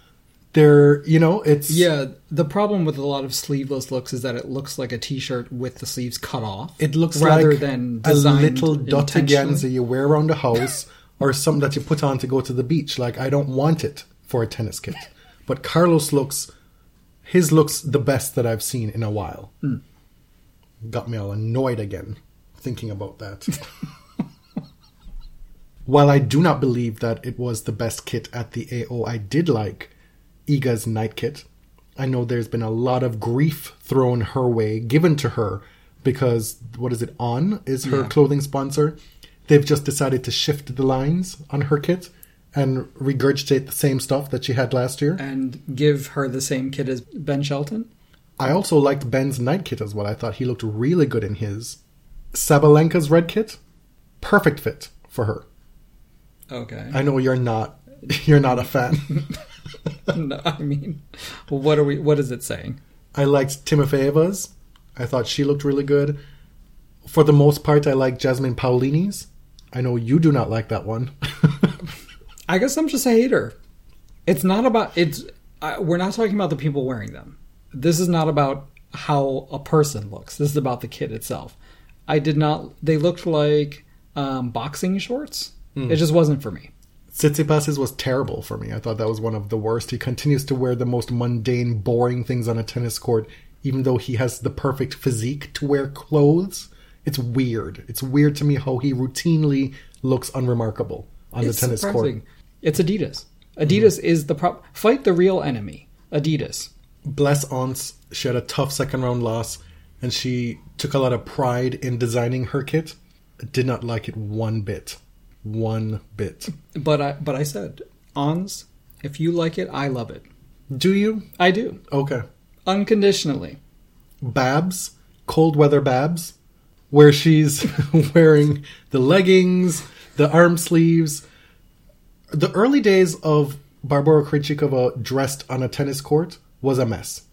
Speaker 1: They're, you know, it's
Speaker 2: Yeah, the problem with a lot of sleeveless looks is that it looks like a t-shirt with the sleeves cut off.
Speaker 1: It looks
Speaker 2: rather
Speaker 1: like
Speaker 2: than
Speaker 1: a little dirty
Speaker 2: intentionally.
Speaker 1: ganza you wear around the house or something that you put on to go to the beach. Like I don't want it for a tennis kit. But Carlos looks his looks the best that I've seen in a while.
Speaker 2: Hmm.
Speaker 1: Got me all annoyed again thinking about that. While I do not believe that it was the best kit at the AO, I did like Iga's night kit. I know there's been a lot of grief thrown her way, given to her, because what is it, On is her
Speaker 2: Yeah.
Speaker 1: clothing sponsor. They've just decided to shift the lines on her kit and regurgitate the same stuff that she had last year.
Speaker 2: and give her the same kit as Ben Shelton.
Speaker 1: I also liked Ben's night kit as well. I thought he looked really good in his. Sabalenka's red kit, perfect fit for her.
Speaker 2: Okay.
Speaker 1: I know you're not you're not a fan.
Speaker 2: no, I mean, what are we? What is it saying?
Speaker 1: I liked Timofeeva's. I thought she looked really good. For the most part, I like Jasmine Paolini's. I know you do not like that one.
Speaker 2: I guess I'm just a hater. It's not about it's. We're not talking about the people wearing them. This is not about how a person looks. This is about the kit itself. I did not. They looked like um, boxing shorts. Hmm. It just wasn't for me.
Speaker 1: Tsitsipas's was terrible for me. I thought that was one of the worst. He continues to wear the most mundane, boring things on a tennis court, even though he has the perfect physique to wear clothes. It's weird. It's weird to me how he routinely looks unremarkable on
Speaker 2: It's
Speaker 1: the tennis
Speaker 2: surprising.
Speaker 1: court.
Speaker 2: It's Adidas. Adidas mm-hmm. is the prop. Fight the real enemy. Adidas.
Speaker 1: Bless Ons, she had a tough second round loss, and she took a lot of pride in designing her kit. I did not like it one bit. One bit.
Speaker 2: But I. But I said, Ons, if you like it, I love it.
Speaker 1: Do you?
Speaker 2: I do
Speaker 1: Okay.
Speaker 2: unconditionally.
Speaker 1: Babs, cold weather Babs, where she's wearing the leggings, the arm sleeves. The early days of Barbara Krejcikova dressed on a tennis court was a mess.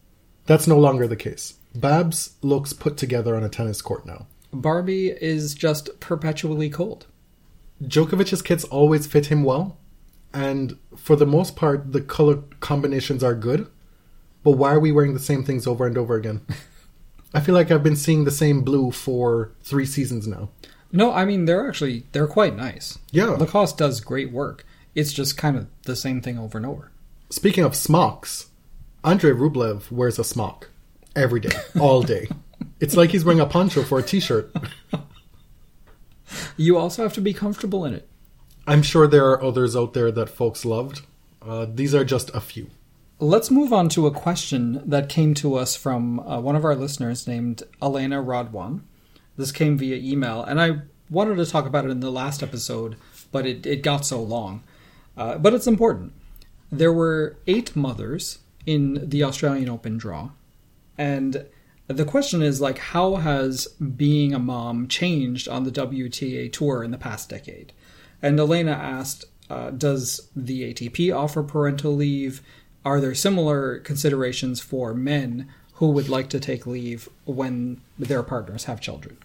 Speaker 1: That's no longer the case. Babs looks put together on a tennis court now.
Speaker 2: Barbie is just perpetually cold.
Speaker 1: Djokovic's kits always fit him well, and for the most part, the color combinations are good. But why are we wearing the same things over and over again? I feel like I've been seeing the same blue for three seasons now.
Speaker 2: No, I mean they're actually they're quite nice.
Speaker 1: Yeah.
Speaker 2: Lacoste does great work. It's just kind of the same thing over and over.
Speaker 1: Speaking of smocks, Andrei Rublev wears a smock every day, all day. It's like he's wearing a poncho for a t-shirt.
Speaker 2: You also have to be comfortable in it.
Speaker 1: I'm sure there are others out there that folks loved. Uh, these are just a few.
Speaker 2: Let's move on to a question that came to us from uh, one of our listeners named Elena Rodwan. This came via email, and I wanted to talk about it in the last episode, but it, it got so long. Uh, but it's important. There were eight mothers in the Australian Open draw, and the question is like, how has being a mom changed on the WTA tour in the past decade? And Elena asked, uh, does the ATP offer parental leave? Are there similar considerations for men who would like to take leave when their partners have children?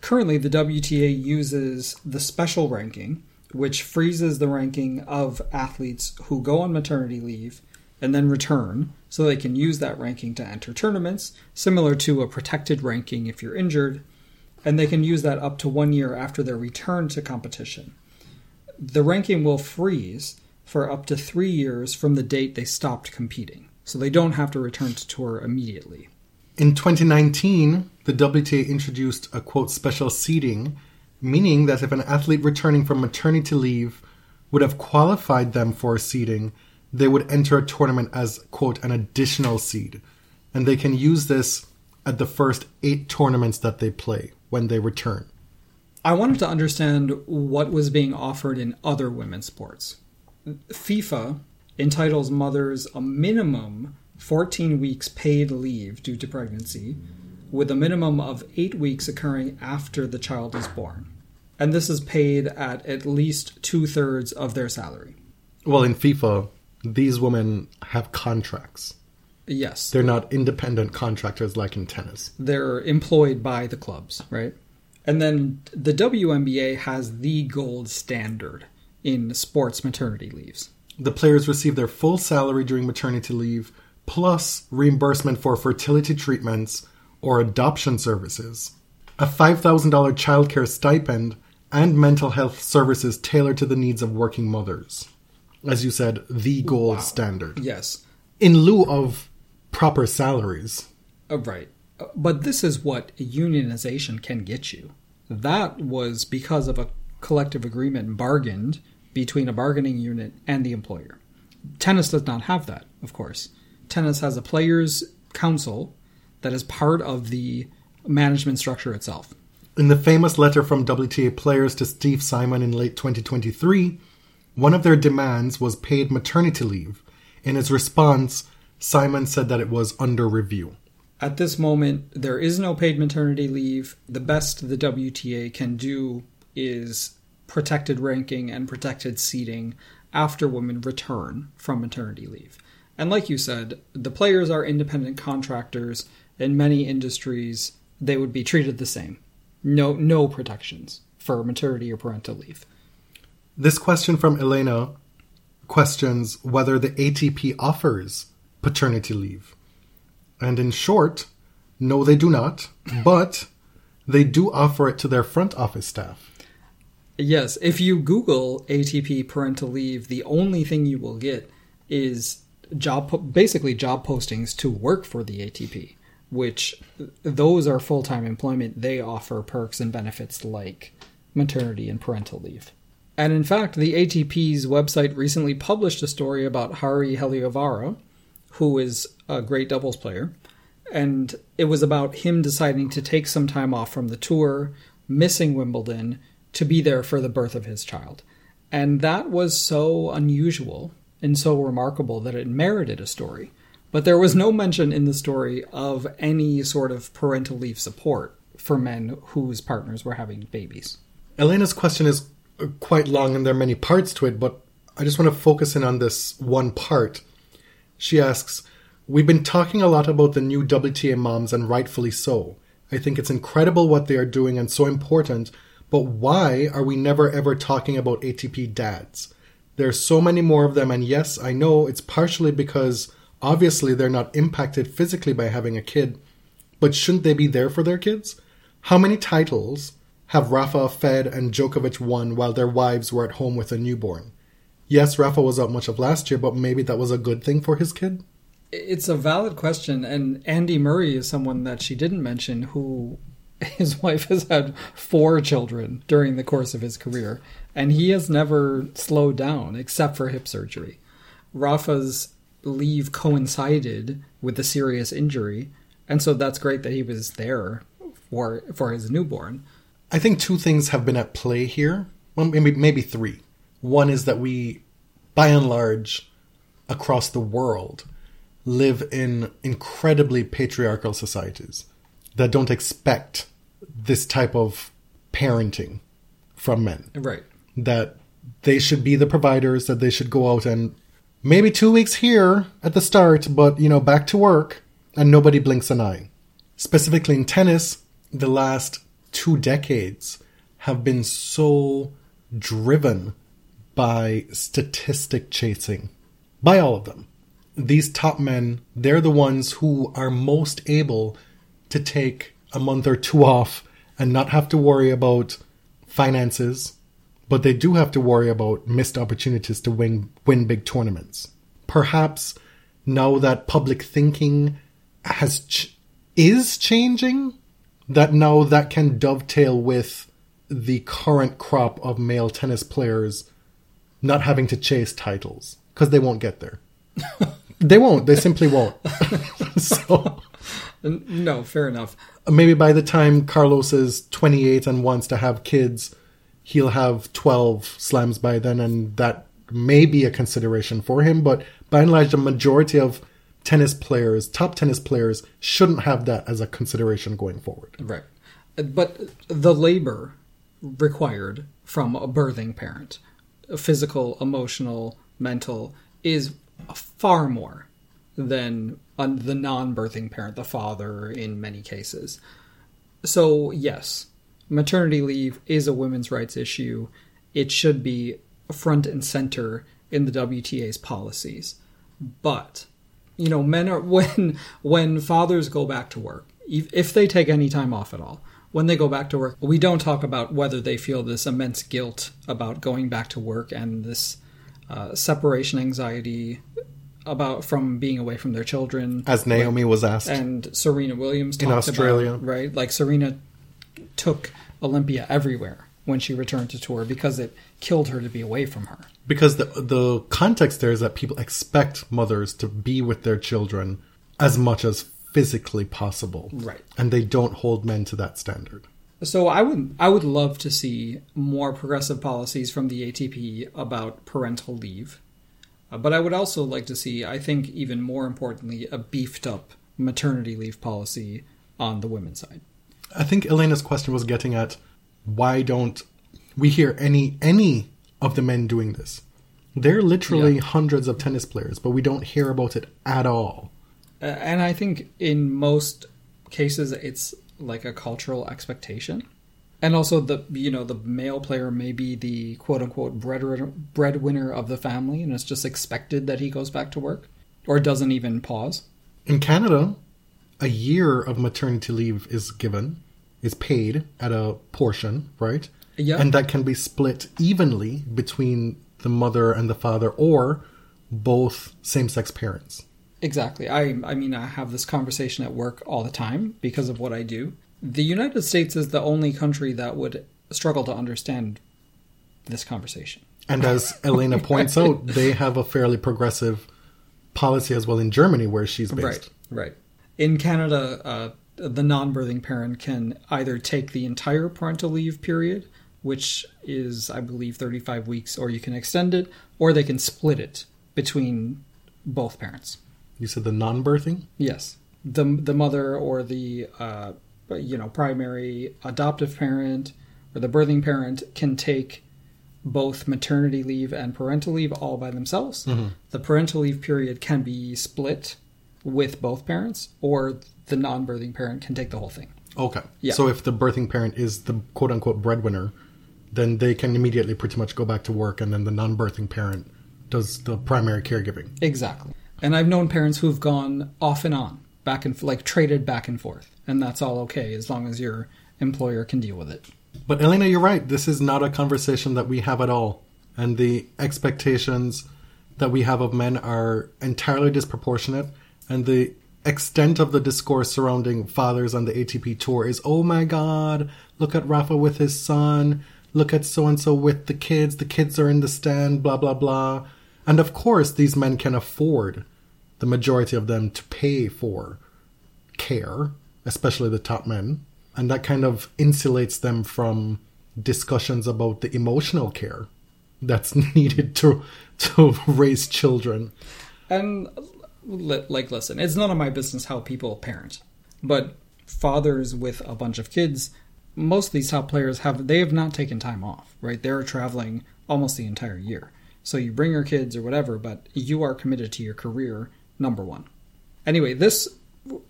Speaker 2: Currently, the WTA uses the special ranking, which freezes the ranking of athletes who go on maternity leave and then return so they can use that ranking to enter tournaments, similar to a protected ranking if you're injured, and they can use that up to one year after their return to competition. The ranking will freeze for up to three years from the date they stopped competing, so they don't have to return to tour immediately.
Speaker 1: In 2019, the WTA introduced a quote special seeding, meaning that if an athlete returning from maternity leave would have qualified them for a seeding, they would enter a tournament as quote an additional seed. And they can use this at the first eight tournaments that they play when they return.
Speaker 2: I wanted to understand what was being offered in other women's sports. FIFA entitles mothers a minimum 14 weeks paid leave due to pregnancy, with a minimum of 8 weeks occurring after the child is born. And this is paid at at least two thirds of their salary.
Speaker 1: Well, in FIFA, these women have contracts.
Speaker 2: Yes,
Speaker 1: They're not independent contractors like in tennis.
Speaker 2: they're employed by the clubs, right? And then the WNBA has the gold standard in sports maternity leaves.
Speaker 1: the players receive their full salary during maternity leave, plus reimbursement for fertility treatments or adoption services, a $5,000 childcare stipend, and mental health services tailored to the needs of working mothers. As you said, the gold standard.
Speaker 2: Yes.
Speaker 1: In lieu of proper salaries.
Speaker 2: Uh, right. Uh, But this is what unionization can get you. That was because of a collective agreement bargained between a bargaining unit and the employer. Tennis does not have that, of course. Tennis has a players' council that is part of the management structure itself.
Speaker 1: In the famous letter from WTA players to Steve Simon in late 2023, one of their demands was paid maternity leave. In his response, Simon said that it was under review.
Speaker 2: At this moment, there is no paid maternity leave. The best the WTA can do is protected ranking and protected seating after women return from maternity leave. And like you said, the players are independent contractors. In many industries, they would be treated the same. No, no protections for maternity or parental leave.
Speaker 1: This question from Elena questions whether the ATP offers paternity leave. And in short, no, they do not, but they do offer it to their front office staff.
Speaker 2: Yes, if you Google ATP parental leave, the only thing you will get is job basically job postings to work for the ATP, which those are full-time employment. They offer perks and benefits like maternity and parental leave. And in fact, the ATP's website recently published a story about Harri Heliövaara, who is a great doubles player, and it was about him deciding to take some time off from the tour, missing Wimbledon, to be there for the birth of his child. And that was so unusual and so remarkable that it merited a story. But there was no mention in the story of any sort of parental leave support for men whose partners were having babies.
Speaker 1: Elena's question is quite long and there are many parts to it, but I just want to focus in on this one part. She asks, We've been talking a lot about the new WTA moms, and rightfully so. I think it's incredible what they are doing and so important, but why are we never ever talking about ATP dads? There's so many more of them, and yes, I know it's partially because obviously they're not impacted physically by having a kid, but shouldn't they be there for their kids? How many titles have Rafa, Fed, and Djokovic won while their wives were at home with a newborn? Yes, Rafa was out much of last year, but maybe that was a good thing for his kid?
Speaker 2: It's a valid question, and Andy Murray is someone that she didn't mention who his wife has had four children during the course of his career, and he has never slowed down except for hip surgery. Rafa's leave coincided with a serious injury, and so that's great that he was there for for his newborn.
Speaker 1: I think two things have been at play here. Well, maybe maybe three. One is that we, by and large, across the world, live in incredibly patriarchal societies that don't expect this type of parenting from men.
Speaker 2: Right.
Speaker 1: That they should be the providers, that they should go out and maybe two weeks here at the start, but you know, back to work, and nobody blinks an eye. Specifically in tennis, the last two decades have been so driven by statistic chasing. By all of them. These top men, they're the ones who are most able to take a month or two off and not have to worry about finances, but they do have to worry about missed opportunities to win win big tournaments. Perhaps now that public thinking has ch- is changing, that now that can dovetail with the current crop of male tennis players not having to chase titles because they won't get there. they won't. They simply won't. so
Speaker 2: No, fair enough.
Speaker 1: maybe by the time Carlos is 28 and wants to have kids, he'll have 12 slams by then, and that may be a consideration for him. But by and large, the majority of tennis players, top tennis players, shouldn't have that as a consideration going forward.
Speaker 2: Right. But the labor required from a birthing parent, physical, emotional, mental, is far more than the non birthing parent, the father, in many cases. So, yes, maternity leave is a women's rights issue. It should be front and center in the WTA's policies. But you know, men are when when fathers go back to work, if they take any time off at all, when they go back to work, we don't talk about whether they feel this immense guilt about going back to work and this uh, separation anxiety about from being away from their children.
Speaker 1: As Naomi was asked.
Speaker 2: and Serena Williams
Speaker 1: In Australia.
Speaker 2: about, right? Like Serena took Olympia everywhere when she returned to tour because it killed her to be away from her.
Speaker 1: because the the context there is that people expect mothers to be with their children as much as physically possible.
Speaker 2: Right.
Speaker 1: And they don't hold men to that standard.
Speaker 2: So I would I would love to see more progressive policies from the ATP about parental leave. Uh, but I would also like to see, I think even more importantly, a beefed up maternity leave policy on the women's side.
Speaker 1: I think Elena's question was getting at why don't we hear any any of the men doing this? They're literally
Speaker 2: Yeah.
Speaker 1: hundreds of tennis players, but we don't hear about it at all.
Speaker 2: Uh, and I think in most cases it's like a cultural expectation. And also the you know the male player may be the quote unquote breadwinner of the family and it's just expected that he goes back to work or doesn't even pause.
Speaker 1: In Canada, a year of maternity leave is given, is paid at a portion, right?
Speaker 2: Yeah.
Speaker 1: And that can be split evenly between the mother and the father or both same sex parents.
Speaker 2: Exactly. I I mean I have this conversation at work all the time because of what I do. The United States is the only country that would struggle to understand this conversation.
Speaker 1: And as Elena points out, they have a fairly progressive policy as well in Germany where she's based.
Speaker 2: Right. Right. In Canada, uh, the non-birthing parent can either take the entire parental leave period, which is I believe 35 weeks, or you can extend it, or they can split it between both parents.
Speaker 1: You said the non-birthing?
Speaker 2: Yes, the the mother or the uh, you know primary adoptive parent or the birthing parent can take both maternity leave and parental leave all by themselves. The parental leave period can be split with both parents, or the non-birthing parent can take the whole thing.
Speaker 1: Okay.
Speaker 2: Yeah.
Speaker 1: So if the birthing parent is the quote unquote breadwinner, then they can immediately pretty much go back to work and then the non-birthing parent does the primary caregiving.
Speaker 2: Exactly. And I've known parents who've gone off and on, back and like traded back and forth, and that's all okay as long as your employer can deal with it.
Speaker 1: But Elena, you're right. This is not a conversation that we have at all. And the expectations that we have of men are entirely disproportionate. And the extent of the discourse surrounding fathers on the ATP tour is oh my god, look at Rafa with his son. Look at so and so with the kids. The kids are in the stand, blah, blah, blah. And of course, these men can afford, the majority of them, to pay for care, especially the top men. And that kind of insulates them from discussions about the emotional care that's needed to to raise children.
Speaker 2: And li- like, listen, it's none of my business how people parent, but fathers with a bunch of kids, most of these top players have they have not taken time off, right? They're traveling almost the entire year. So you bring your kids or whatever, but you are committed to your career, number one. Anyway, this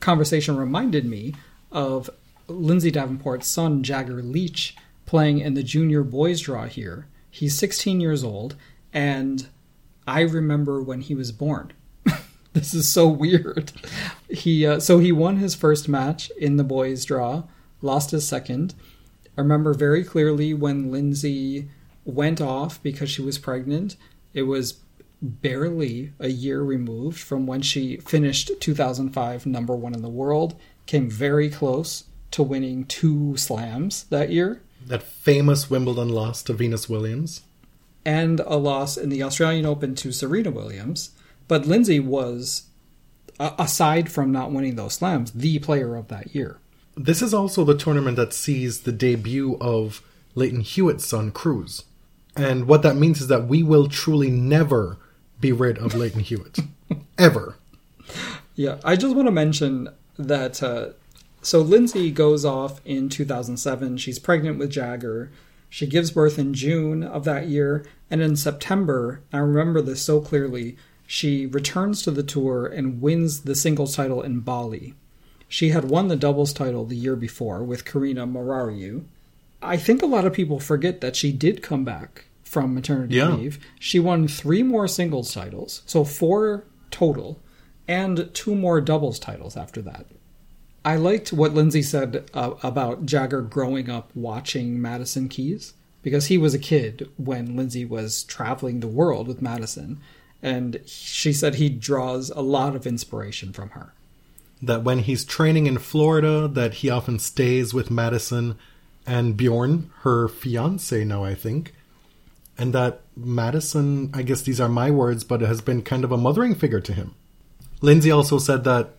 Speaker 2: conversation reminded me of Lindsay Davenport's son, Jagger Leach, playing in the junior boys draw here. He's 16 years old, and I remember when he was born. This is so weird. He uh, so he won his first match in the boys draw, lost his second. I remember very clearly when Lindsay went off because she was pregnant. It was barely a year removed from when she finished 2005 number 1 in the world, came very close to winning two slams that year
Speaker 1: That famous Wimbledon loss to Venus Williams.
Speaker 2: and a loss in the Australian Open to Serena Williams. But Lindsay was, aside from not winning those slams, the player of that year.
Speaker 1: This is also the tournament that sees the debut of Lleyton Hewitt's son, Cruz. And what that means is that we will truly never be rid of Lleyton Hewitt. Ever.
Speaker 2: Yeah, I just want to mention that. Uh, so Lindsay goes off in 2007. She's pregnant with Jagger. She gives birth in June of that year, and in September, I remember this so clearly. She returns to the tour and wins the singles title in Bali. She had won the doubles title the year before with Corina Morariu. I think a lot of people forget that she did come back from maternity
Speaker 1: Yeah.
Speaker 2: leave. She won three more singles titles, so four total, and two more doubles titles after that. I liked what Lindsay said uh, about Jagger growing up watching Madison Keys because he was a kid when Lindsay was traveling the world with Madison, and she said he draws a lot of inspiration from her.
Speaker 1: that when he's training in Florida, that he often stays with Madison and Bjorn, her fiance now, I think, and that Madison, I guess these are my words, but has been kind of a mothering figure to him. Lindsay also said that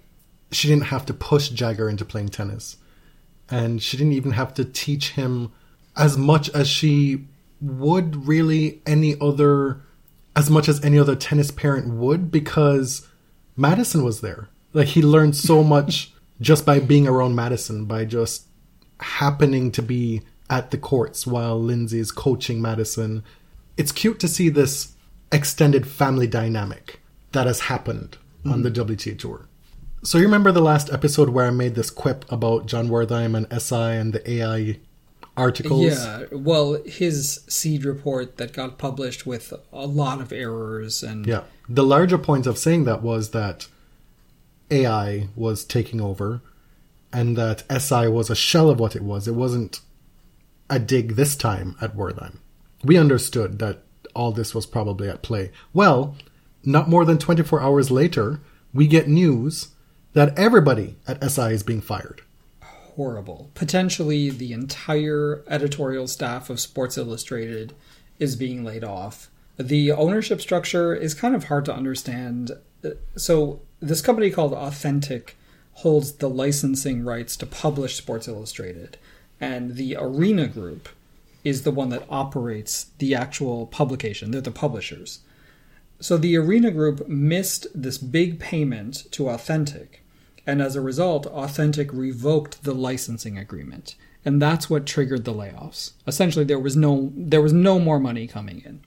Speaker 1: she didn't have to push Jagger into playing tennis, and she didn't even have to teach him as much as she would really any other, as much as any other tennis parent would, because Madison was there. Like he learned so much just by being around Madison, by just happening to be at the courts while Lindsay is coaching Madison. It's cute to see this extended family dynamic that has happened on mm-hmm. the WTA tour. So you remember the last episode where I made this quip about John Wertheim and SI and the AI articles?
Speaker 2: Yeah, well, his seed report that got published with a lot of errors and
Speaker 1: Yeah. The larger point of saying that was that AI was taking over and that SI was a shell of what it was. It wasn't a dig this time at Wertheim. We understood that all this was probably at play. Well, not more than 24 hours later, we get news that everybody at SI is being fired.
Speaker 2: Horrible. Potentially, the entire editorial staff of Sports Illustrated is being laid off. The ownership structure is kind of hard to understand. Uh, So, this company called Authentic holds the licensing rights to publish Sports Illustrated, and the Arena Group is the one that operates the actual publication. They're the publishers. So the Arena Group missed this big payment to Authentic, and as a result, Authentic revoked the licensing agreement, and that's what triggered the layoffs. Essentially, there was no there was no more money coming in.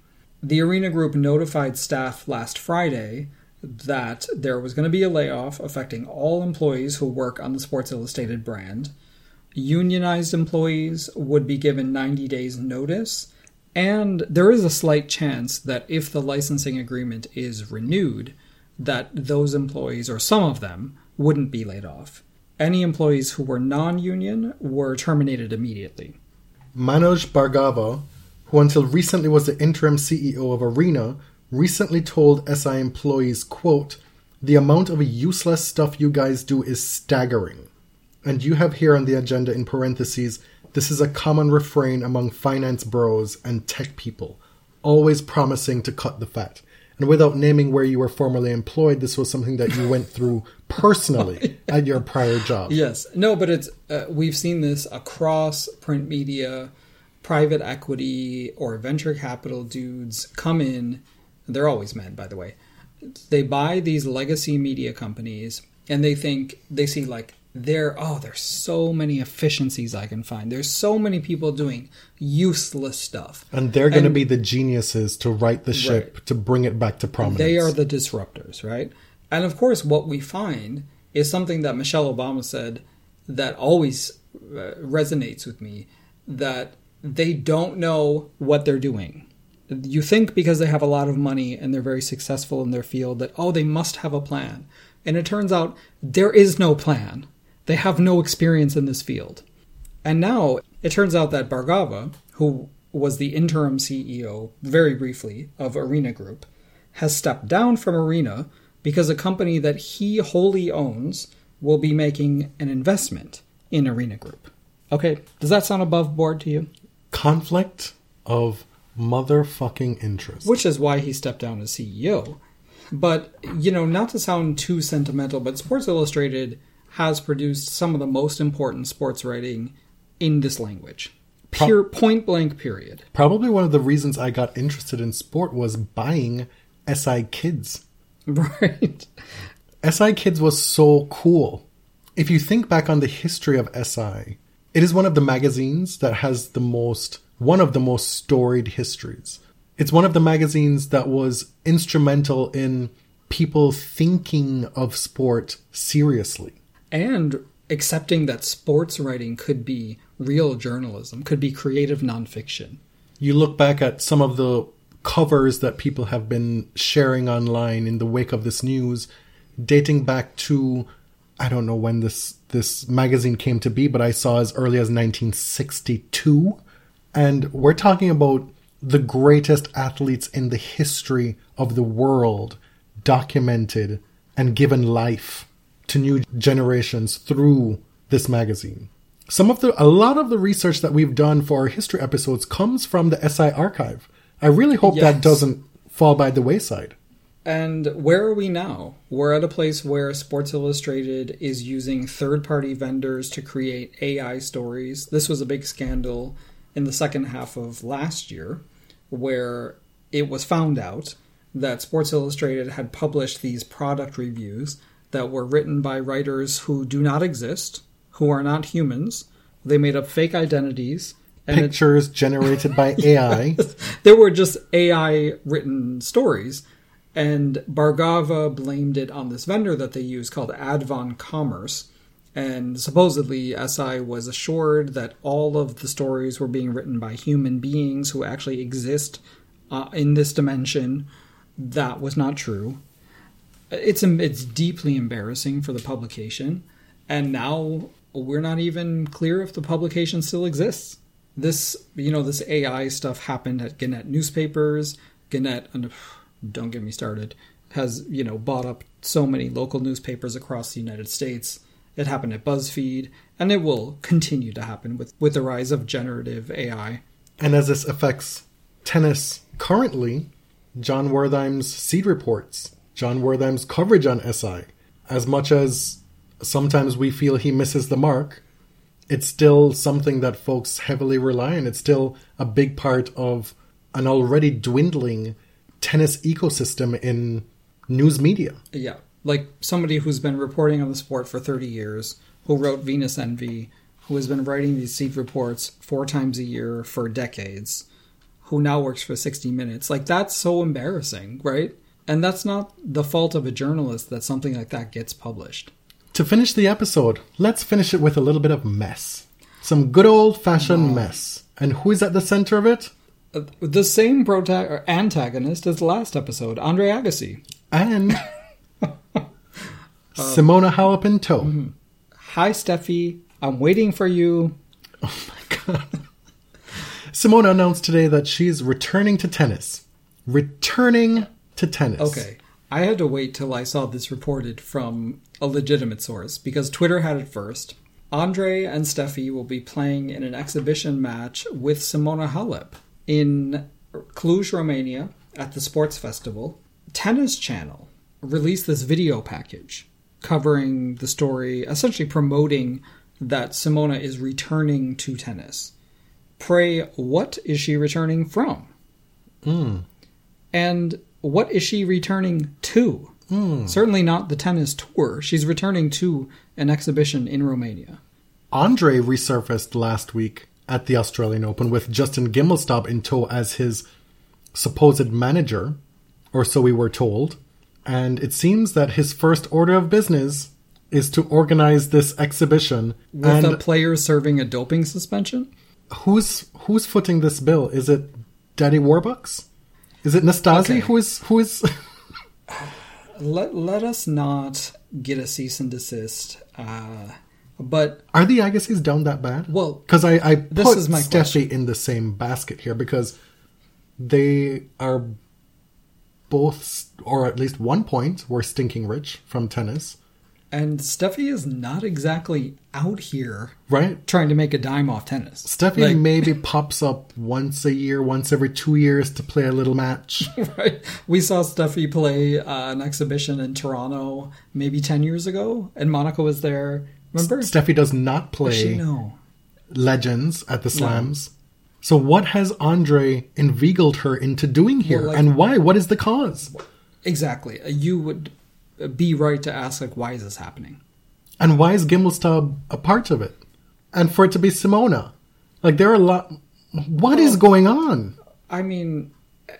Speaker 2: The Arena Group notified staff last Friday that there was going to be a layoff affecting all employees who work on the Sports Illustrated brand. Unionized employees would be given 90 days notice, and there is a slight chance that if the licensing agreement is renewed, that those employees or some of them wouldn't be laid off. Any employees who were non-union were terminated immediately.
Speaker 1: Manoj Bhargava, who until recently was the interim CEO of Arena, recently told SI employees, quote, The amount of useless stuff you guys do is staggering. And you have here on the agenda in parentheses, this is a common refrain among finance bros and tech people, always promising to cut the fat. And without naming where you were formerly employed, this was something that you went through personally at your prior job.
Speaker 2: Yes, no, but it's uh, we've seen this across print media, private equity or venture capital dudes come in. They're always men, by the way. They buy these legacy media companies and they think they see like there oh there's so many efficiencies I can find. There's so many people doing useless stuff.
Speaker 1: And they're going to be the geniuses to right the ship, to bring it back to prominence.
Speaker 2: They are the disruptors, right? And of course, what we find is something that Michelle Obama said that always uh, resonates with me that they don't know what they're doing. You think because they have a lot of money and they're very successful in their field that, oh, they must have a plan. And it turns out there is no plan. They have no experience in this field. And now it turns out that Bhargava, who was the interim CEO very briefly of Arena Group, has stepped down from Arena because a company that he wholly owns will be making an investment in Arena Group. Okay, does that sound above board to you?
Speaker 1: conflict of motherfucking interest.
Speaker 2: Which is why he stepped down as CEO. But, you know, not to sound too sentimental, but Sports Illustrated has produced some of the most important sports writing in this language. Pure point blank period.
Speaker 1: Probably one of the reasons I got interested in sport was buying SI Kids.
Speaker 2: Right.
Speaker 1: SI Kids was so cool. If you think back on the history of SI, it is one of the magazines that has the most, one of the most storied histories. It's one of the magazines that was instrumental in people thinking of sport seriously.
Speaker 2: And accepting that sports writing could be real journalism, could be creative nonfiction.
Speaker 1: you look back at some of the covers that people have been sharing online in the wake of this news, dating back to I don't know when this this magazine came to be, but I saw as early as 1962, and we're talking about the greatest athletes in the history of the world documented and given life to new generations through this magazine. Some of the a lot of the research that we've done for our history episodes comes from the SI archive. I really hope that doesn't fall by the wayside.
Speaker 2: And where are we now? We're at a place where Sports Illustrated is using third party vendors to create AI stories. This was a big scandal in the second half of last year, where it was found out that Sports Illustrated had published these product reviews that were written by writers who do not exist, who are not humans. They made up fake identities. And it-
Speaker 1: Pictures generated by AI.
Speaker 2: there were just AI written stories, and Bhargava blamed it on this vendor that they use called Advon Commerce. And supposedly, SI was assured that all of the stories were being written by human beings who actually exist uh, in this dimension. That was not true. It's it's deeply embarrassing for the publication, and now we're not even clear if the publication still exists. This, you know, this AI stuff happened at Gannett newspapers. Gannett, don't get me started, has you know bought up so many local newspapers across the United States. It happened at BuzzFeed, and it will continue to happen with with the rise of generative AI.
Speaker 1: And as this affects tennis currently, John Wertheim's seed reports, John Wertheim's coverage on SI, as much as sometimes we feel he misses the mark, it's still something that folks heavily rely on. It's still a big part of an already dwindling tennis ecosystem in news media.
Speaker 2: Yeah, like somebody who's been reporting on the sport for 30 years, who wrote Venus Envy, who has been writing these seed reports four times a year for decades, who now works for 60 Minutes. Like, that's so embarrassing, right? And that's not the fault of a journalist that something like that gets published.
Speaker 1: To finish the episode, let's finish it with a little bit of mess. Some good old fashioned mess. And who is at the center of it?
Speaker 2: Uh, The same prota- or antagonist as the last episode, Andre Agassi.
Speaker 1: And Simona Halep in tow.
Speaker 2: Hi, Steffi. I'm waiting for you. Oh my God.
Speaker 1: Simona announced today that she's returning to tennis. Returning to tennis.
Speaker 2: Okay. I had to wait till I saw this reported from a legitimate source because Twitter had it first. Andre and Steffi will be playing in an exhibition match with Simona Halep in Cluj, Romania at the Sports Festival. Tennis Channel released this video package covering the story, essentially promoting that Simona is returning to tennis. Pray, what is she returning from? Hmm. And what is she returning to? Hmm. Certainly not the tennis tour. She's returning to an exhibition in Romania.
Speaker 1: Andre resurfaced last week at the Australian Open with Justin Gimelstob in tow as his supposed manager, or so we were told. And it seems that his first order of business is to organize this exhibition.
Speaker 2: With a player serving a doping suspension?
Speaker 1: who's who's footing this bill? Is it Daddy Warbucks? Is it Nastase
Speaker 2: Okay.
Speaker 1: who is who is
Speaker 2: Let, let us not get a cease and desist. Uh, but,
Speaker 1: Are the Agassis down that bad?
Speaker 2: well,
Speaker 1: Because I, I
Speaker 2: This
Speaker 1: put
Speaker 2: is my
Speaker 1: Steffi
Speaker 2: question.
Speaker 1: in the same basket here because they are both, or at least one point, were stinking rich from tennis,
Speaker 2: and Steffi is not exactly out here
Speaker 1: right?
Speaker 2: trying to make a dime off tennis.
Speaker 1: Steffi
Speaker 2: Like-
Speaker 1: maybe pops up once a year, once every two years to play a little match.
Speaker 2: right? We saw Steffi play uh, an exhibition in Toronto maybe 10 years ago, and Monica was there. Remember?
Speaker 1: Steffi does not
Speaker 2: Does
Speaker 1: play
Speaker 2: know?
Speaker 1: legends at the slams. So what has Andre inveigled her into doing here,
Speaker 2: Well, like-
Speaker 1: and why? What is the cause?
Speaker 2: Exactly. You would be right to ask, like, why is this happening?
Speaker 1: And why is Gimelstob a part of it? And for it to be Simona. Like, there are a lot. What is going on?
Speaker 2: I mean,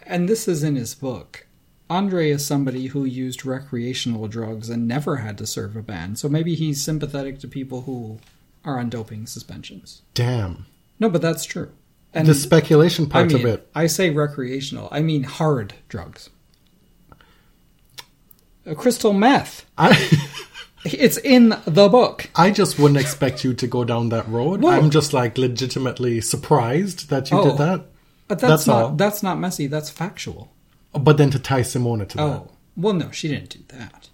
Speaker 2: and this is in his book. Andre is somebody who used recreational drugs and never had to serve a ban, so maybe he's sympathetic to people who are on doping suspensions.
Speaker 1: Damn.
Speaker 2: No, but that's true. And
Speaker 1: the speculation
Speaker 2: I
Speaker 1: part
Speaker 2: mean,
Speaker 1: of it.
Speaker 2: I say recreational. I mean hard drugs. Crystal meth.
Speaker 1: I,
Speaker 2: It's in the book.
Speaker 1: I just wouldn't expect you to go down that road.
Speaker 2: Whoa.
Speaker 1: I'm just like legitimately surprised that you
Speaker 2: Oh.
Speaker 1: did that.
Speaker 2: But that's,
Speaker 1: That's
Speaker 2: not
Speaker 1: all.
Speaker 2: that's not messy. That's factual.
Speaker 1: But then to tie Simona to that.
Speaker 2: Oh well, no, she didn't do that.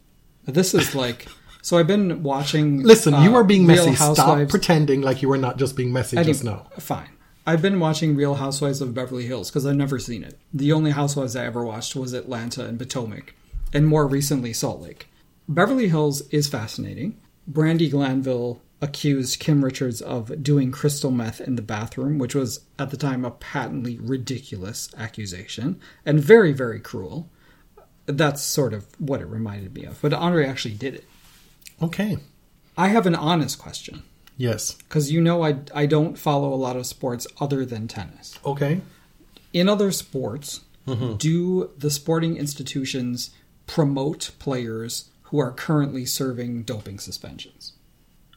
Speaker 2: This is like so. I've been watching.
Speaker 1: Listen,
Speaker 2: uh,
Speaker 1: you are being
Speaker 2: Real
Speaker 1: messy. Stop pretending like you were not just being messy just now.
Speaker 2: Fine. I've been watching Real Housewives of Beverly Hills because I've never seen it. The only Housewives I ever watched was Atlanta and Potomac, and more recently Salt Lake. Beverly Hills is fascinating. Brandi Glanville accused Kim Richards of doing crystal meth in the bathroom, which was at the time a patently ridiculous accusation and very, very cruel. That's sort of what it reminded me of. But Andre actually did it.
Speaker 1: Okay.
Speaker 2: I have an honest question
Speaker 1: Yes.
Speaker 2: because you know I, I don't follow a lot of sports other than tennis.
Speaker 1: Okay.
Speaker 2: In other sports, mm-hmm. do the sporting institutions promote players who are currently serving doping suspensions?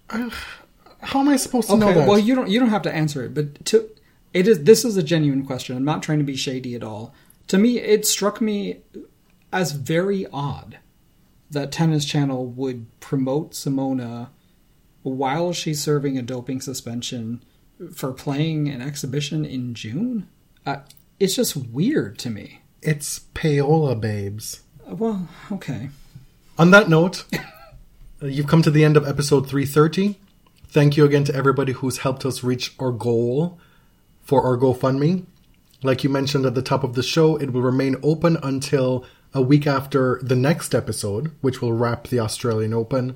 Speaker 1: How am I supposed to know that?
Speaker 2: well you don't you don't have to answer it, but to it is this is a genuine question. I'm not trying to be shady at all. To me, it struck me as very odd that Tennis Channel would promote Simona while she's serving a doping suspension for playing an exhibition in June. Uh, it's just weird to me.
Speaker 1: it's payola, babes.
Speaker 2: Uh, Well, okay.
Speaker 1: On that note, uh, you've come to the end of episode 330. Thank you again to everybody who's helped us reach our goal for our GoFundMe. Like you mentioned at the top of the show, it will remain open until a week after the next episode, which will wrap the Australian Open.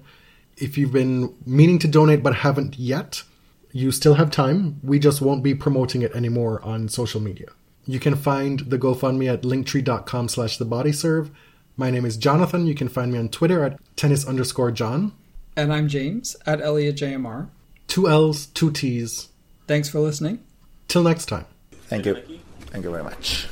Speaker 1: If you've been meaning to donate but haven't yet, you still have time. We just won't be promoting it anymore on social media. You can find the GoFundMe at linktree.com slash the body serve. My name is Jonathan. You can find me on Twitter at tennis underscore John.
Speaker 2: And I'm James at Elliot JMR.
Speaker 1: Two L's, two T's.
Speaker 2: Thanks for listening.
Speaker 1: Till next time.
Speaker 3: Thank you. Thank you very much.